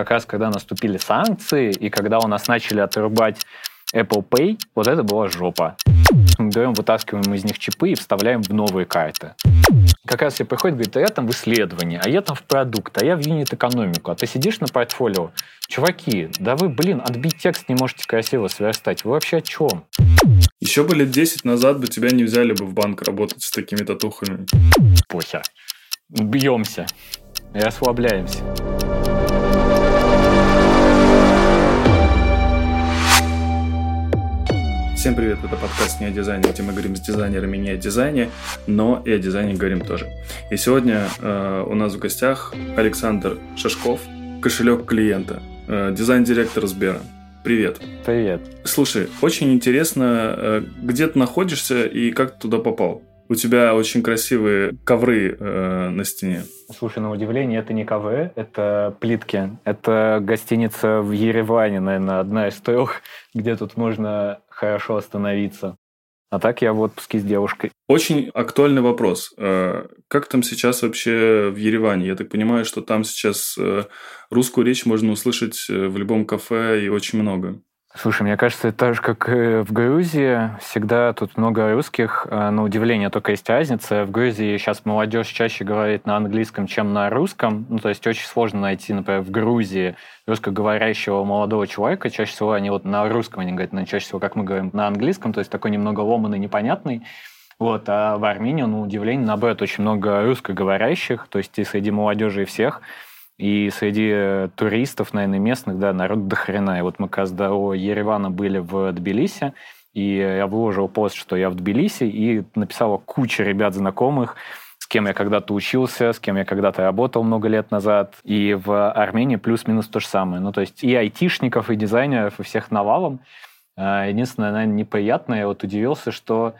как раз когда наступили санкции, и когда у нас начали отрубать Apple Pay, вот это была жопа. Мы берем, вытаскиваем из них чипы и вставляем в новые карты. Как раз все приходят, говорят, а я там в исследовании, а я там в продукт, а я в юнит-экономику, а ты сидишь на портфолио. Чуваки, да вы, блин, отбить текст не можете красиво сверстать. Вы вообще о чем? Еще бы лет 10 назад бы тебя не взяли бы в банк работать с такими татухами. Похер. Бьемся и расслабляемся. Всем привет, это подкаст «Не о дизайне», где мы говорим с дизайнерами не о дизайне, но и о дизайне говорим тоже. И сегодня э, у нас в гостях Александр Шашков, кошелек клиента, э, дизайн-директор Сбера. Привет. Привет. Слушай, очень интересно, э, где ты находишься и как ты туда попал? У тебя очень красивые ковры э, на стене. Слушай, на удивление, это не ковры, это плитки. Это гостиница в Ереване, наверное, одна из трех, где тут можно хорошо остановиться. А так я в отпуске с девушкой. Очень актуальный вопрос. Э, как там сейчас вообще в Ереване? Я так понимаю, что там сейчас э, русскую речь можно услышать э, в любом кафе и очень много. Слушай, мне кажется, это так же, как и в Грузии. Всегда тут много русских. А, на удивление только есть разница. В Грузии сейчас молодежь чаще говорит на английском, чем на русском. Ну, то есть очень сложно найти, например, в Грузии русскоговорящего молодого человека. Чаще всего они вот на русском они говорят, но чаще всего, как мы говорим, на английском. То есть такой немного ломанный, непонятный. Вот, а в Армении, на удивление, наоборот, очень много русскоговорящих, то есть и среди молодежи и всех. И среди э, туристов, наверное, местных, да, народ до хрена. И вот мы когда у Еревана были в Тбилиси, и я выложил пост, что я в Тбилиси, и написала куча ребят знакомых, с кем я когда-то учился, с кем я когда-то работал много лет назад. И в Армении плюс-минус то же самое. Ну, то есть и айтишников, и дизайнеров, и всех навалом. А, единственное, наверное, неприятное, я вот удивился, что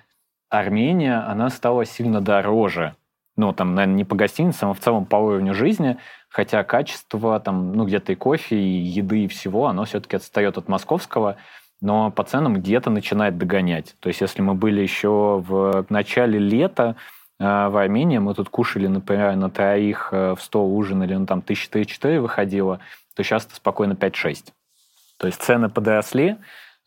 Армения, она стала сильно дороже. Ну, там, наверное, не по гостиницам, а в целом по уровню жизни. Хотя качество там, ну, где-то и кофе, и еды, и всего, оно все-таки отстает от московского, но по ценам где-то начинает догонять. То есть если мы были еще в начале лета э, в Армении, мы тут кушали, например, на троих э, в 100 ужинали, ну, там 1004 выходило, то сейчас это спокойно 5-6. То есть цены подросли,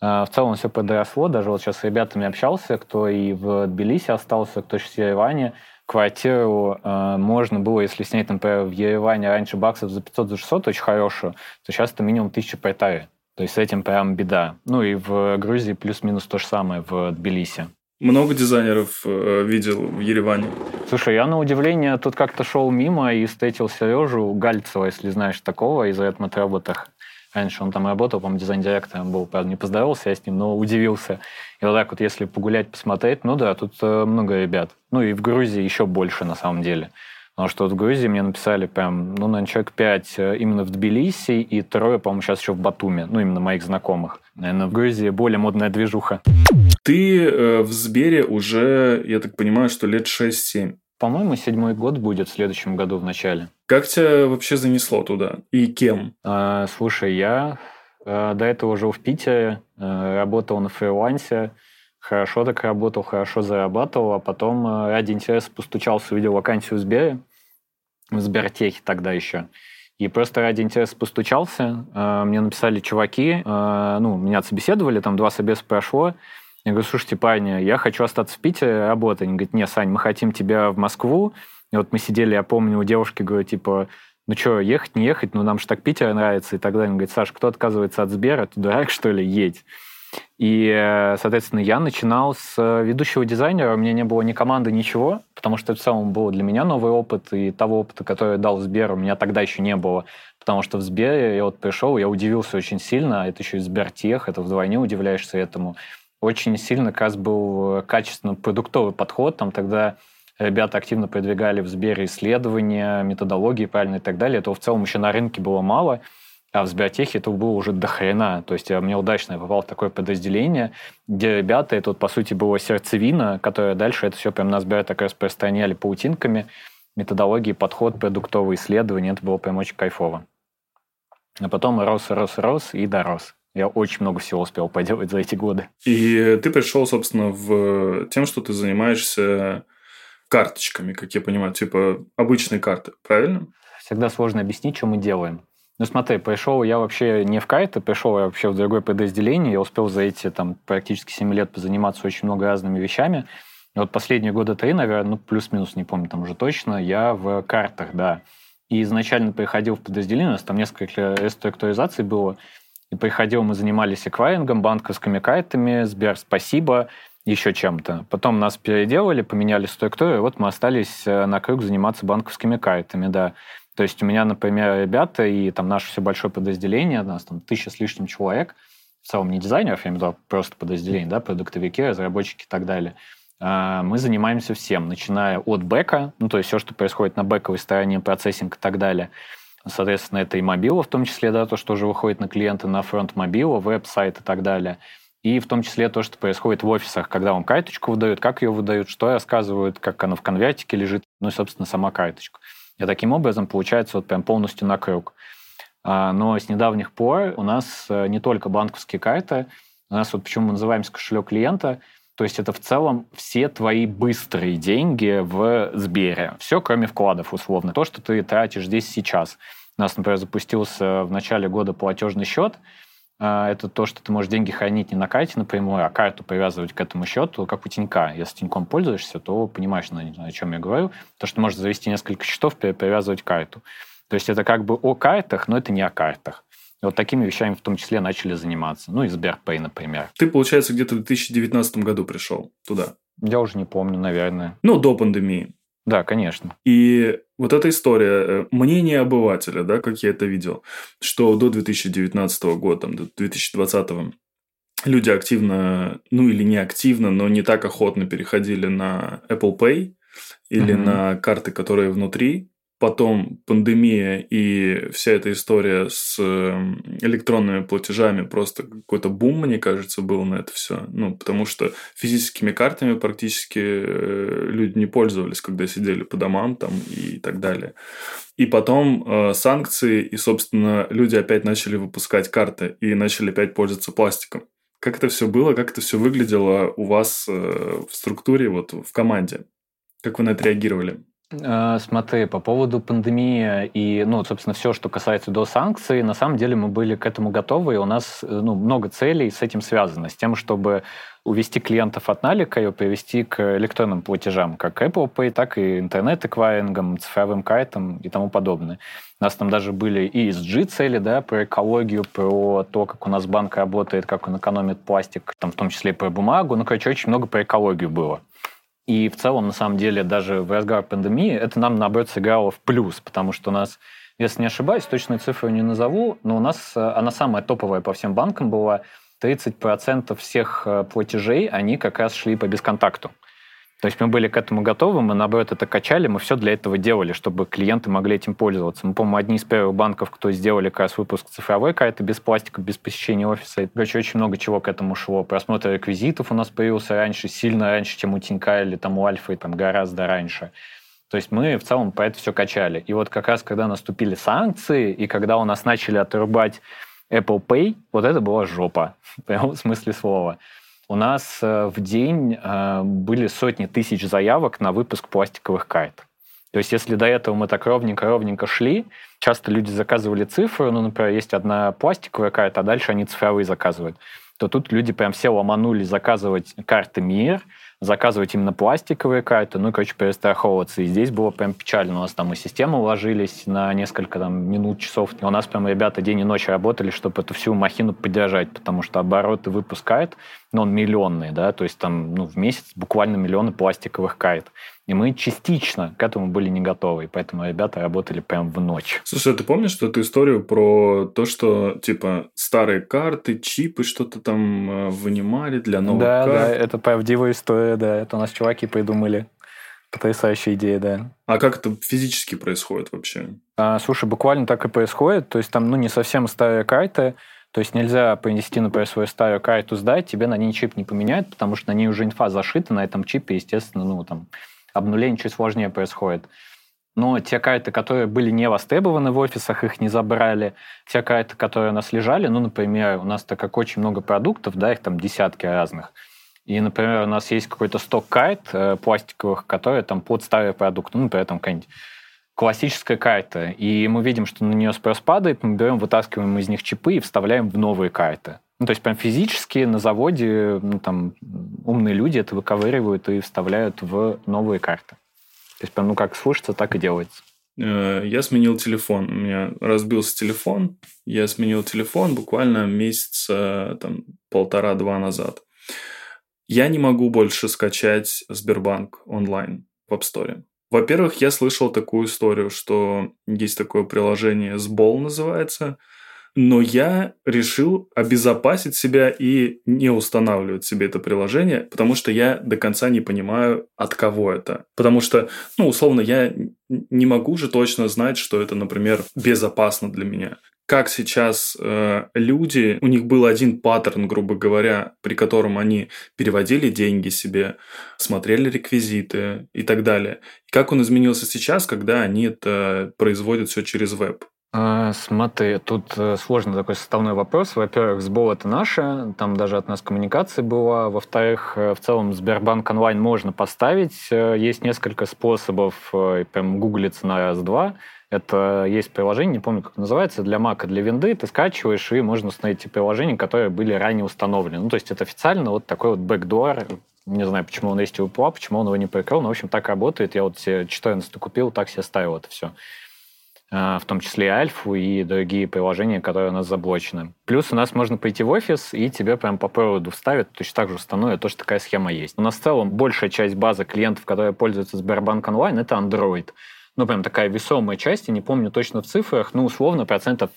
э, в целом все подросло. Даже вот сейчас с ребятами общался, кто и в Тбилиси остался, кто сейчас в Ереване квартиру э, можно было, если снять, например, в Ереване раньше баксов за 500 за 600, очень хорошую, то сейчас это минимум 1000 по этаже. То есть с этим прям беда. Ну и в Грузии плюс-минус то же самое в Тбилиси. Много дизайнеров э, видел в Ереване? Слушай, я на удивление тут как-то шел мимо и встретил Сережу Гальцева, если знаешь такого, из Red Работах. Раньше он там работал, по-моему, дизайн-директором был. Правда, не поздоровался я с ним, но удивился. И вот так вот, если погулять, посмотреть, ну да, тут э, много ребят. Ну и в Грузии еще больше, на самом деле. Потому что вот в Грузии мне написали прям, ну, наверное, человек пять э, именно в Тбилиси и трое, по-моему, сейчас еще в Батуме. Ну, именно моих знакомых. Наверное, в Грузии более модная движуха. Ты э, в Сбере уже, я так понимаю, что лет 6-7. По-моему, седьмой год будет в следующем году в начале. Как тебя вообще занесло туда? И кем? А, слушай, я а, до этого жил в Питере, а, работал на фрилансе, хорошо так работал, хорошо зарабатывал, а потом а, ради интереса постучался, увидел вакансию в Сбере, в Сбертехе тогда еще. И просто ради интереса постучался, мне написали чуваки, ну, меня собеседовали, там два собеса прошло, я говорю, слушайте, парни, я хочу остаться в Питере работать. Они говорят, не, Сань, мы хотим тебя в Москву. И вот мы сидели, я помню, у девушки, говорю, типа, ну что, ехать, не ехать, ну нам же так Питер нравится и так далее. Он говорит, Саша, кто отказывается от Сбера, ты дурак, что ли, едь. И, соответственно, я начинал с ведущего дизайнера, у меня не было ни команды, ничего, потому что это в целом был для меня новый опыт, и того опыта, который дал Сбер, у меня тогда еще не было. Потому что в Сбере я вот пришел, я удивился очень сильно, это еще и Сбертех, это вдвойне удивляешься этому очень сильно как раз был э, качественно продуктовый подход. Там тогда ребята активно продвигали в Сбере исследования, методологии правильно и так далее. Этого в целом еще на рынке было мало, а в Сбиотехе это было уже до хрена. То есть мне удачно попал в такое подразделение, где ребята, это вот по сути было сердцевина, которая дальше это все прям на Сбере так распространяли паутинками, методологии, подход, продуктовые исследования. Это было прям очень кайфово. А потом рос, рос, рос и дорос. Я очень много всего успел поделать за эти годы. И ты пришел, собственно, в тем, что ты занимаешься карточками, как я понимаю, типа обычные карты, правильно? Всегда сложно объяснить, что мы делаем. Ну смотри, пришел я вообще не в кайт, а пришел я вообще в другое подразделение. Я успел за эти там практически 7 лет позаниматься очень много разными вещами. И вот последние года три, наверное, ну плюс-минус, не помню там уже точно, я в картах, да. И изначально приходил в подразделение, у нас там несколько реструктуризаций было. И приходил, мы занимались эквайрингом, банковскими кайтами, Сбер, спасибо, еще чем-то. Потом нас переделали, поменяли структуру, и вот мы остались э, на круг заниматься банковскими кайтами, да. То есть у меня, например, ребята и там наше все большое подразделение, у нас там тысяча с лишним человек, в целом не дизайнеров, я имею в виду, а просто подразделение, да, продуктовики, разработчики и так далее. А, мы занимаемся всем, начиная от бэка, ну, то есть все, что происходит на бэковой стороне, процессинг и так далее. Соответственно, это и мобила, в том числе, да, то, что уже выходит на клиенты на фронт мобила, веб-сайт и так далее. И в том числе то, что происходит в офисах, когда вам карточку выдают, как ее выдают, что рассказывают, как она в конвертике лежит, ну и, собственно, сама карточка. И таким образом получается вот прям полностью на круг. А, но с недавних пор у нас э, не только банковские карты, у нас вот почему мы называемся кошелек клиента, то есть это в целом все твои быстрые деньги в Сбере. Все, кроме вкладов, условно. То, что ты тратишь здесь сейчас. У нас, например, запустился в начале года платежный счет. А, это то, что ты можешь деньги хранить не на карте напрямую, а карту привязывать к этому счету, как у Тинька. Если Тиньком пользуешься, то понимаешь, о чем я говорю. То, что можешь завести несколько счетов, привязывать карту. То есть это как бы о картах, но это не о картах. И вот такими вещами в том числе начали заниматься. Ну, и Сберпэй, например. Ты, получается, где-то в 2019 году пришел туда? Я уже не помню, наверное. Ну, до пандемии. Да, конечно. И вот эта история, э, мнение обывателя, да, как я это видел, что до 2019 года, там, до 2020 люди активно, ну или не активно, но не так охотно переходили на Apple Pay или mm-hmm. на карты, которые внутри потом пандемия и вся эта история с эм, электронными платежами просто какой-то бум, мне кажется, был на это все. Ну, потому что физическими картами практически э, люди не пользовались, когда сидели по домам там и так далее. И потом э, санкции, и, собственно, люди опять начали выпускать карты и начали опять пользоваться пластиком. Как это все было, как это все выглядело у вас э, в структуре, вот в команде? Как вы на это реагировали? Э, смотри, по поводу пандемии и, ну, собственно, все, что касается до санкций, на самом деле мы были к этому готовы, и у нас э, ну, много целей с этим связано, с тем, чтобы увести клиентов от налика и привести к электронным платежам, как Apple Pay, так и интернет-эквайрингом, цифровым картам и тому подобное. У нас там даже были и ESG цели, да, про экологию, про то, как у нас банк работает, как он экономит пластик, там в том числе и про бумагу. Ну, короче, очень много про экологию было. И в целом, на самом деле, даже в разгар пандемии это нам, наоборот, сыграло в плюс, потому что у нас, если не ошибаюсь, точную цифру не назову, но у нас э, она самая топовая по всем банкам была. 30% всех э, платежей, они как раз шли по бесконтакту. То есть мы были к этому готовы, мы, наоборот, это качали, мы все для этого делали, чтобы клиенты могли этим пользоваться. Мы, по-моему, одни из первых банков, кто сделали как раз выпуск цифровой карты без пластика, без посещения офиса. И, короче, очень много чего к этому шло. Просмотр реквизитов у нас появился раньше, сильно раньше, чем у Тинька или там у Альфа, и там гораздо раньше. То есть мы в целом по это все качали. И вот как раз, когда наступили санкции, и когда у нас начали отрубать Apple Pay, вот это была жопа, прямо в смысле слова у нас э, в день э, были сотни тысяч заявок на выпуск пластиковых карт. То есть если до этого мы так ровненько-ровненько шли, часто люди заказывали цифры, ну, например, есть одна пластиковая карта, а дальше они цифровые заказывают, то тут люди прям все ломанули заказывать карты МИР, заказывать именно пластиковые карты, ну и, короче, перестраховываться. И здесь было прям печально. У нас там и системы уложились на несколько там, минут, часов. И у нас прям ребята день и ночь работали, чтобы эту всю махину поддержать, потому что обороты выпускает, но он миллионный, да, то есть там ну, в месяц буквально миллионы пластиковых карт. И мы частично к этому были не готовы, и поэтому ребята работали прям в ночь. Слушай, а ты помнишь эту историю про то, что типа старые карты, чипы что-то там э, вынимали для новых да, карт? Да, это правдивая история, да. Это у нас чуваки придумали. Потрясающая идея, да. А как это физически происходит вообще? А, слушай, буквально так и происходит. То есть там, ну, не совсем старые карты. То есть нельзя принести, например, свою старую карту сдать, тебе на ней чип не поменяют, потому что на ней уже инфа зашита, на этом чипе, естественно, ну, там, обнуление чуть сложнее происходит. Но те карты, которые были не востребованы в офисах, их не забрали. Те карты, которые у нас лежали, ну, например, у нас так как очень много продуктов, да, их там десятки разных. И, например, у нас есть какой-то сток карт э, пластиковых, которые там под старый продукт. Ну, например, там какая-нибудь классическая карта, и мы видим, что на нее спрос падает, мы берем, вытаскиваем из них чипы и вставляем в новые карты. Ну, то есть прям физически на заводе ну, там, умные люди это выковыривают и вставляют в новые карты. То есть прям, ну, как слушается, так и делается. Э, я сменил телефон. У меня разбился телефон. Я сменил телефон буквально месяца там, полтора-два назад. Я не могу больше скачать Сбербанк онлайн в App Store. Во-первых, я слышал такую историю, что есть такое приложение Сбол называется, но я решил обезопасить себя и не устанавливать себе это приложение, потому что я до конца не понимаю, от кого это. Потому что, ну, условно, я не могу же точно знать, что это, например, безопасно для меня как сейчас э, люди, у них был один паттерн, грубо говоря, при котором они переводили деньги себе, смотрели реквизиты и так далее. Как он изменился сейчас, когда они это производят все через веб? А, смотри, тут э, сложный такой составной вопрос. Во-первых, СБО это наше, там даже от нас коммуникация была. Во-вторых, э, в целом Сбербанк онлайн можно поставить. Э, есть несколько способов, прям гуглиться на раз-два. Это есть приложение, не помню, как называется, для Mac и для Винды. Ты скачиваешь, и можно установить те приложения, которые были ранее установлены. Ну, то есть это официально вот такой вот backdoor. Не знаю, почему он есть у Apple, почему он его не прикрыл, но, в общем, так работает. Я вот себе 14 купил, так себе ставил это все. А, в том числе и Альфу, и другие приложения, которые у нас заблочены. Плюс у нас можно прийти в офис, и тебе прям по проводу вставят, точно так же установят, то, что такая схема есть. У нас в целом большая часть базы клиентов, которые пользуются Сбербанк онлайн, это Android ну, прям такая весомая часть, я не помню точно в цифрах, ну, условно, процентов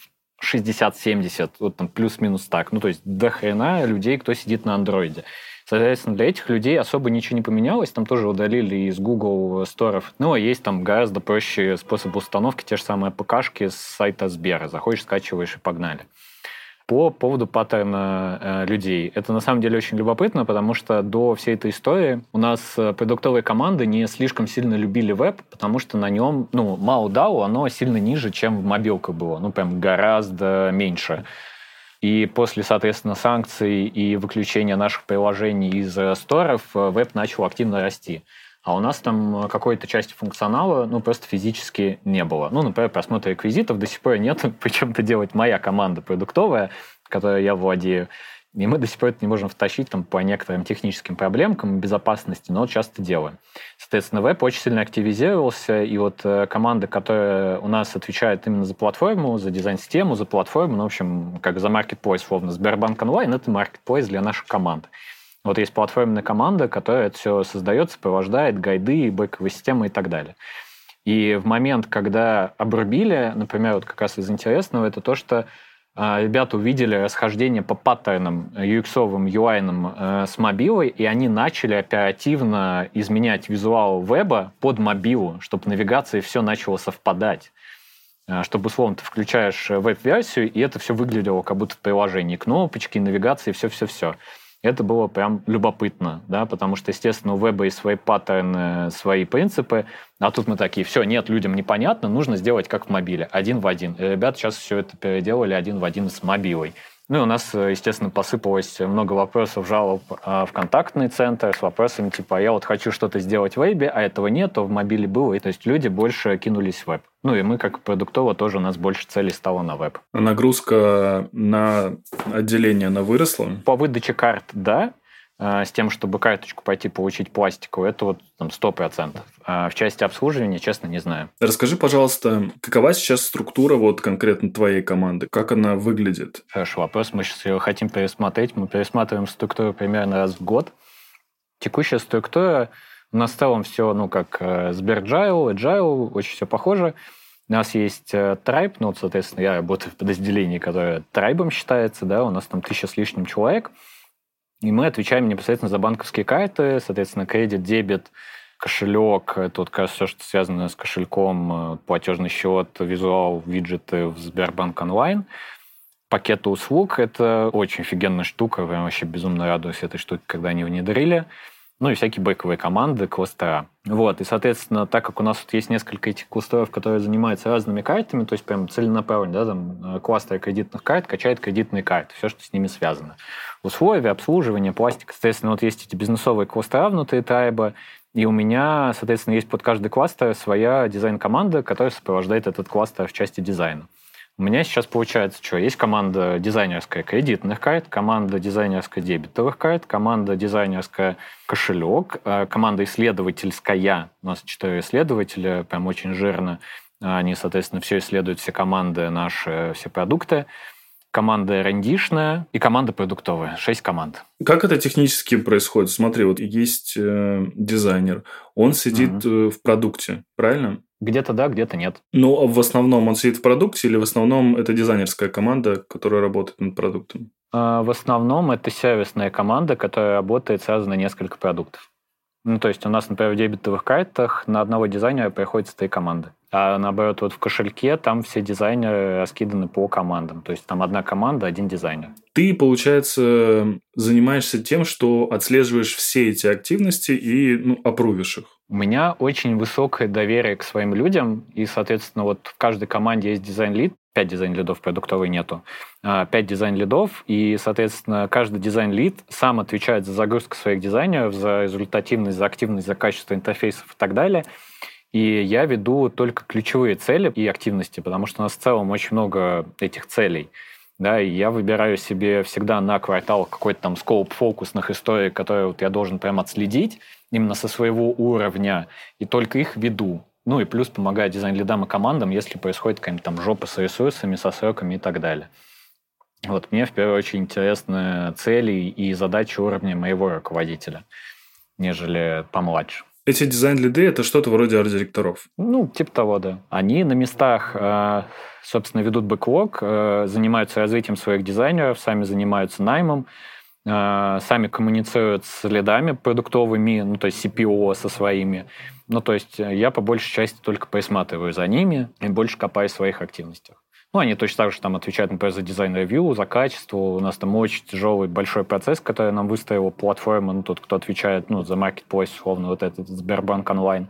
60-70, вот там плюс-минус так. Ну, то есть до хрена людей, кто сидит на андроиде. Соответственно, для этих людей особо ничего не поменялось, там тоже удалили из Google сторов. Ну, а есть там гораздо проще способ установки, те же самые ПКшки с сайта Сбера. Заходишь, скачиваешь и погнали по поводу паттерна э, людей. Это на самом деле очень любопытно, потому что до всей этой истории у нас э, продуктовые команды не слишком сильно любили веб, потому что на нем, ну, MAU оно сильно ниже, чем в мобилках было. Ну, прям гораздо меньше. И после, соответственно, санкций и выключения наших приложений из э, сторов э, веб начал активно расти а у нас там э, какой-то части функционала, ну, просто физически не было. Ну, например, просмотра реквизитов до сих пор нет, причем это делает моя команда продуктовая, которой я владею. И мы до сих пор это не можем втащить там, по некоторым техническим проблемкам безопасности, но часто делаем. Соответственно, веб очень сильно активизировался, и вот э, команда, которая у нас отвечает именно за платформу, за дизайн-систему, за платформу, ну, в общем, как за маркетплейс, словно Сбербанк онлайн, это маркетплейс для наших команд. Вот есть платформенная команда, которая это все создает, сопровождает, гайды, бэковые системы и так далее. И в момент, когда обрубили, например, вот как раз из интересного, это то, что э, ребята увидели расхождение по паттернам UX-овым, UI э, с мобилой, и они начали оперативно изменять визуал веба под мобилу, чтобы навигация все начало совпадать э, чтобы, условно, ты включаешь веб-версию, и это все выглядело как будто в приложении. Кнопочки, навигации, все-все-все. Это было прям любопытно, да, потому что, естественно, у веба есть свои паттерны, свои принципы, а тут мы такие, все, нет, людям непонятно, нужно сделать как в мобиле, один в один. И ребята сейчас все это переделали один в один с мобилой. Ну и у нас, естественно, посыпалось много вопросов, жалоб а, в контактный центр с вопросами типа, я вот хочу что-то сделать в вебе, а этого нет, то в мобиле было. И то есть люди больше кинулись в веб. Ну и мы, как продуктово, тоже у нас больше целей стало на веб. Нагрузка на отделение, она выросла? По выдаче карт, да. А, с тем, чтобы карточку пойти получить пластиковую, это вот там, 100%. А в части обслуживания, честно, не знаю. Расскажи, пожалуйста, какова сейчас структура вот конкретно твоей команды? Как она выглядит? Хороший вопрос. Мы сейчас ее хотим пересмотреть. Мы пересматриваем структуру примерно раз в год. Текущая структура у нас в целом все, ну, как э, Сберджайл, Agile, очень все похоже. У нас есть э, Tribe, ну, вот, соответственно, я работаю в подразделении, которое Трайбом считается, да, у нас там тысяча с лишним человек – и мы отвечаем непосредственно за банковские карты, соответственно, кредит, дебет, кошелек, вот как раз все, что связано с кошельком, э, платежный счет, визуал, виджеты в Сбербанк онлайн. Пакеты услуг — это очень офигенная штука, я вообще безумно радуюсь этой штуке, когда они внедрили. Ну и всякие бэковые команды, кластера. Вот, и, соответственно, так как у нас тут есть несколько этих кластеров, которые занимаются разными картами, то есть прям целенаправленно, да, там, э, кластер кредитных карт качает кредитные карты, все, что с ними связано. Условия, обслуживание, пластик. Соответственно, вот есть эти бизнесовые кластера внутри Трайба, и у меня, соответственно, есть под каждый кластер своя дизайн-команда, которая сопровождает этот кластер в части дизайна. У меня сейчас получается, что есть команда дизайнерская кредитных карт, команда дизайнерская дебетовых карт, команда дизайнерская кошелек, э, команда исследовательская. У нас четыре исследователя, прям очень жирно. Они, соответственно, все исследуют, все команды наши, все продукты. Команда рендишная и команда продуктовая. Шесть команд. Как это технически происходит? Смотри, вот есть э, дизайнер, он сидит угу. в продукте, правильно? Где-то да, где-то нет. Ну, а в основном он сидит в продукте или в основном это дизайнерская команда, которая работает над продуктом? А, в основном это сервисная команда, которая работает сразу на несколько продуктов. Ну, то есть у нас, например, в дебетовых картах на одного дизайнера приходится три команды. А наоборот, вот в кошельке там все дизайнеры раскиданы по командам. То есть там одна команда, один дизайнер. Ты, получается, занимаешься тем, что отслеживаешь все эти активности и ну, апрувишь их. У меня очень высокое доверие к своим людям, и, соответственно, вот в каждой команде есть дизайн-лид, пять дизайн-лидов продуктовой нету, а, пять дизайн-лидов, и, соответственно, каждый дизайн-лид сам отвечает за загрузку своих дизайнеров, за результативность, за активность, за качество интерфейсов и так далее. И я веду только ключевые цели и активности, потому что у нас в целом очень много этих целей да, и я выбираю себе всегда на квартал какой-то там скоп фокусных историй, которые вот я должен прям отследить именно со своего уровня, и только их веду. Ну и плюс помогаю дизайн-лидам и командам, если происходит какая-нибудь там жопа с ресурсами, со сроками и так далее. Вот мне в первую очередь интересны цели и задачи уровня моего руководителя, нежели помладше. Эти дизайн-лиды — это что-то вроде арт-директоров? Ну, типа того, да. Они на местах э, собственно, ведут backlog, э, занимаются развитием своих дизайнеров, сами занимаются наймом, сами коммуницируют с лидами продуктовыми, ну, то есть CPO со своими. Ну, то есть э, я по большей части только присматриваю за ними и больше копаю в своих активностях. Ну, они точно так же там отвечают, например, за дизайн-ревью, за качество. У нас там очень тяжелый большой процесс, который нам выставила платформа, ну, тот, кто отвечает, ну, за маркетплейс, условно, вот этот Сбербанк онлайн.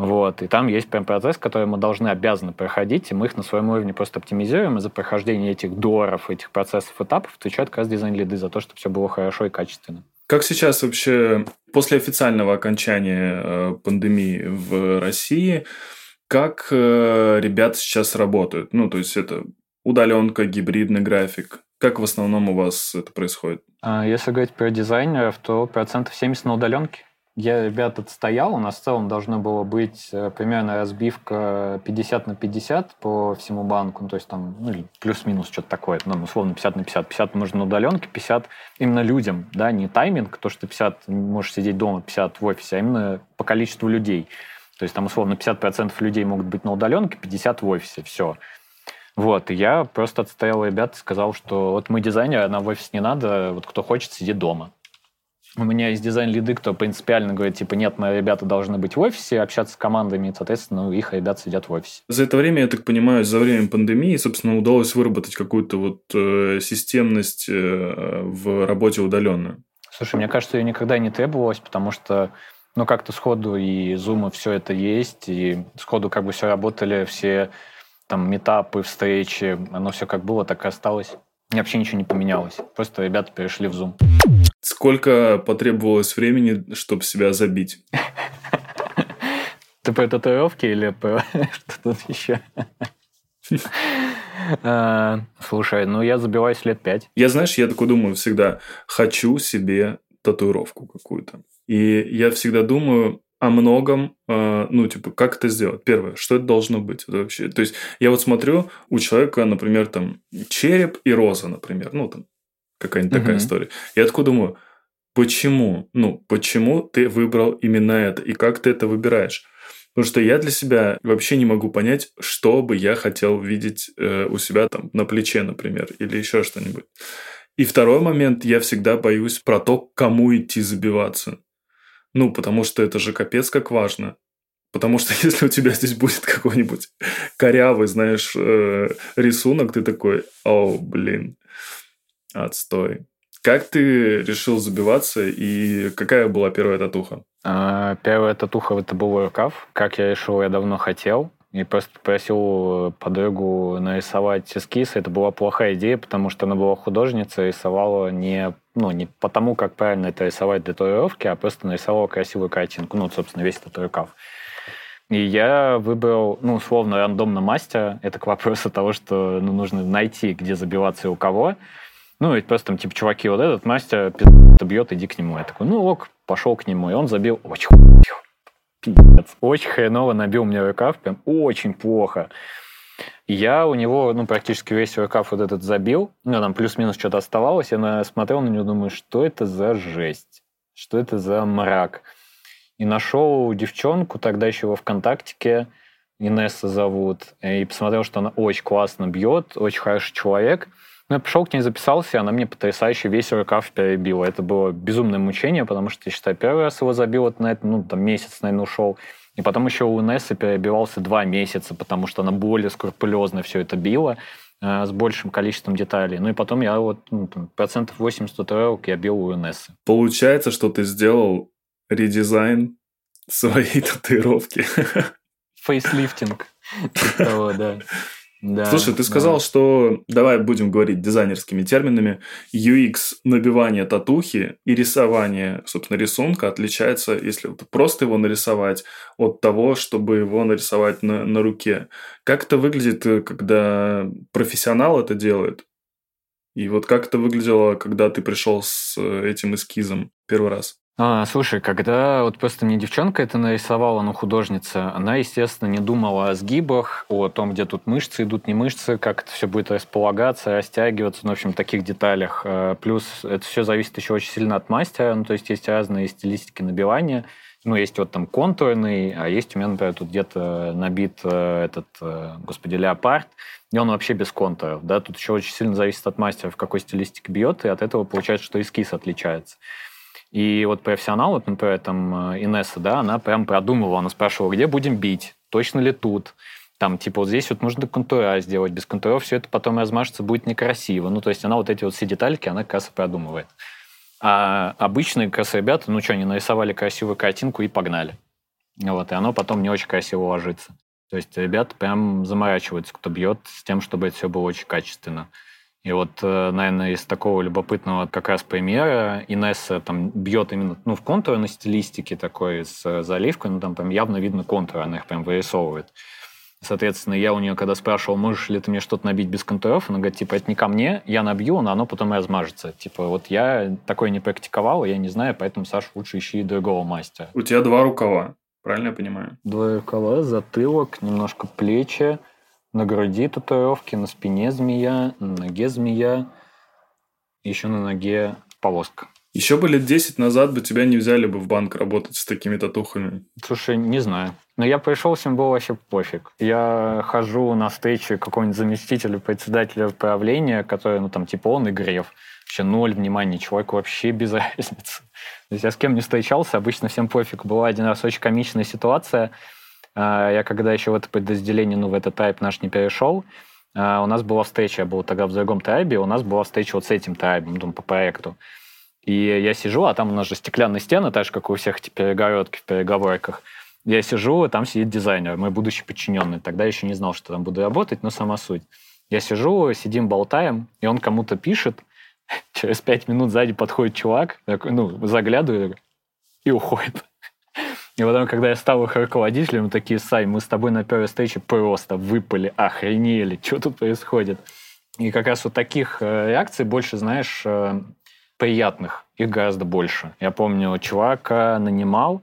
Вот. И там есть прям процесс, который мы должны, обязаны проходить, и мы их на своем уровне просто оптимизируем, и за прохождение этих долларов, этих процессов, этапов отвечают как раз дизайн-лиды за то, чтобы все было хорошо и качественно. Как сейчас вообще после официального окончания э, пандемии в России, как э, ребята сейчас работают? Ну, то есть это удаленка, гибридный график. Как в основном у вас это происходит? А если говорить про дизайнеров, то процентов 70 на удаленке я ребят отстоял, у нас в целом должно было быть э, примерно разбивка 50 на 50 по всему банку, ну, то есть там ну, плюс-минус что-то такое, ну, условно 50 на 50. 50 нужно на удаленке, 50 именно людям, да, не тайминг, то, что 50 можешь сидеть дома, 50 в офисе, а именно по количеству людей. То есть там условно 50% людей могут быть на удаленке, 50 в офисе, все. Вот, и я просто отстоял ребят и сказал, что вот мы дизайнеры, нам в офис не надо, вот кто хочет, сидит дома. У меня есть дизайн-лиды, кто принципиально говорит, типа, нет, мои ребята должны быть в офисе, общаться с командами, и, соответственно, их ребята сидят в офисе. За это время, я так понимаю, за время пандемии, собственно, удалось выработать какую-то вот э, системность э, в работе удаленно. Слушай, мне кажется, ее никогда не требовалось, потому что ну, как-то сходу и Zoom, и все это есть, и сходу как бы все работали, все там метапы, встречи, оно все как было, так и осталось. И вообще ничего не поменялось. Просто ребята перешли в Zoom. Сколько потребовалось времени, чтобы себя забить? Ты про татуировки или про что-то еще? А, слушай, ну я забиваюсь лет пять. Я, знаешь, я такой думаю всегда, хочу себе татуировку какую-то. И я всегда думаю о многом, а, ну, типа, как это сделать? Первое, что это должно быть вообще? То есть, я вот смотрю, у человека, например, там, череп и роза, например, ну, там, какая-нибудь такая история. Я такой думаю, почему? Ну, почему ты выбрал именно это? И как ты это выбираешь? Потому что я для себя вообще не могу понять, что бы я хотел видеть э, у себя там на плече, например, или еще что-нибудь. И второй момент, я всегда боюсь про то, кому идти забиваться. Ну, потому что это же капец как важно. Потому что если у тебя здесь будет какой-нибудь корявый, знаешь, э, рисунок, ты такой, о, блин, Отстой. Как ты решил забиваться и какая была первая татуха? А, первая татуха это был рукав. Как я решил, я давно хотел. И просто попросил подругу нарисовать эскиз. Это была плохая идея, потому что она была художница, рисовала не, ну, не потому, как правильно это рисовать для татуировки, а просто нарисовала красивую картинку. Ну, собственно, весь этот рукав. И я выбрал, ну, условно, рандомно мастера. Это к вопросу того, что ну, нужно найти, где забиваться и у кого. Ну, и просто там, типа, чуваки, вот этот мастер бьет, иди к нему. Я такой, ну, ок, пошел к нему. И он забил очень пиздец. Очень хреново набил мне рукав, прям очень плохо. Я у него, ну, практически весь рукав вот этот забил. Ну, там плюс-минус что-то оставалось. Я смотрел на него, думаю, что это за жесть? Что это за мрак? И нашел девчонку, тогда еще во ВКонтактике, Инесса зовут, и посмотрел, что она очень классно бьет, очень хороший человек. Ну, я пришел к ней, записался, и она мне потрясающе весь рукав перебила. Это было безумное мучение, потому что, я считаю, первый раз его забил, это, на это, ну, там месяц, наверное, ушел. И потом еще у Инессы перебивался два месяца, потому что она более скрупулезно все это била э, с большим количеством деталей. Ну и потом я вот ну, там, процентов 80 татуировок я бил у Инессы. Получается, что ты сделал редизайн своей татуировки. Фейслифтинг. Типа того, да. Да, Слушай, ты сказал, да. что, давай будем говорить дизайнерскими терминами, UX набивание татухи и рисование, собственно, рисунка отличается, если просто его нарисовать, от того, чтобы его нарисовать на, на руке. Как это выглядит, когда профессионал это делает? И вот как это выглядело, когда ты пришел с этим эскизом первый раз? А, слушай, когда вот просто мне девчонка это нарисовала, ну, художница, она, естественно, не думала о сгибах, о том, где тут мышцы идут, не мышцы, как это все будет располагаться, растягиваться, ну, в общем, таких деталях. А, плюс это все зависит еще очень сильно от мастера, ну, то есть есть разные стилистики набивания. Ну, есть вот там контурный, а есть у меня, например, тут где-то набит э, этот, э, господи, леопард, и он вообще без контуров, да, тут еще очень сильно зависит от мастера, в какой стилистике бьет, и от этого получается, что эскиз отличается. И вот профессионал, вот, например, там э, Инесса, да, она прям продумывала, она спрашивала, где будем бить, точно ли тут, там, типа, вот здесь вот нужно контура сделать, без контуров все это потом размажется, будет некрасиво. Ну, то есть она вот эти вот все детальки, она как раз и продумывает. А обычные как раз ребята, ну что, они нарисовали красивую картинку и погнали. Вот, и оно потом не очень красиво ложится. То есть ребята прям заморачиваются, кто бьет, с тем, чтобы это все было очень качественно. И вот, э, наверное, из такого любопытного как раз примера Инесса там бьет именно ну, в контурной стилистике такой с э, заливкой, ну там прям явно видно контур, она их прям вырисовывает. Соответственно, я у нее, когда спрашивал, можешь ли ты мне что-то набить без контуров, она говорит, типа, это не ко мне, я набью, но оно потом размажется. Типа, вот я такое не практиковал, я не знаю, поэтому, Саша, лучше ищи другого мастера. У тебя два рукава, правильно я понимаю? Два рукава, затылок, немножко плечи, на груди татуировки, на спине змея, на ноге змея, еще на ноге полоска. Еще бы лет 10 назад бы тебя не взяли бы в банк работать с такими татухами. Слушай, не знаю. Но я пришел, всем было вообще пофиг. Я хожу на встречу какого-нибудь заместителя председателя правления, который, ну, там, типа он и Греф. Вообще ноль внимания, человеку вообще без разницы. То есть я с кем не встречался, обычно всем пофиг. Была один раз очень комичная ситуация – я когда еще в это подразделение, ну, в этот тайп наш не перешел, а, у нас была встреча, я был тогда в другом тайбе, у нас была встреча вот с этим тайбом, думаю, по проекту. И я сижу, а там у нас же стеклянные стены, так же, как у всех эти перегородки в переговорках. Я сижу, там сидит дизайнер, мой будущий подчиненный. Тогда еще не знал, что там буду работать, но сама суть. Я сижу, сидим, болтаем, и он кому-то пишет. Через пять минут сзади подходит чувак, такой, ну, заглядываю и уходит. И потом, когда я стал их руководителем, такие, Сай, мы с тобой на первой встрече просто выпали, охренели, что тут происходит? И как раз вот таких э, реакций больше, знаешь, э, приятных, их гораздо больше. Я помню, чувака нанимал,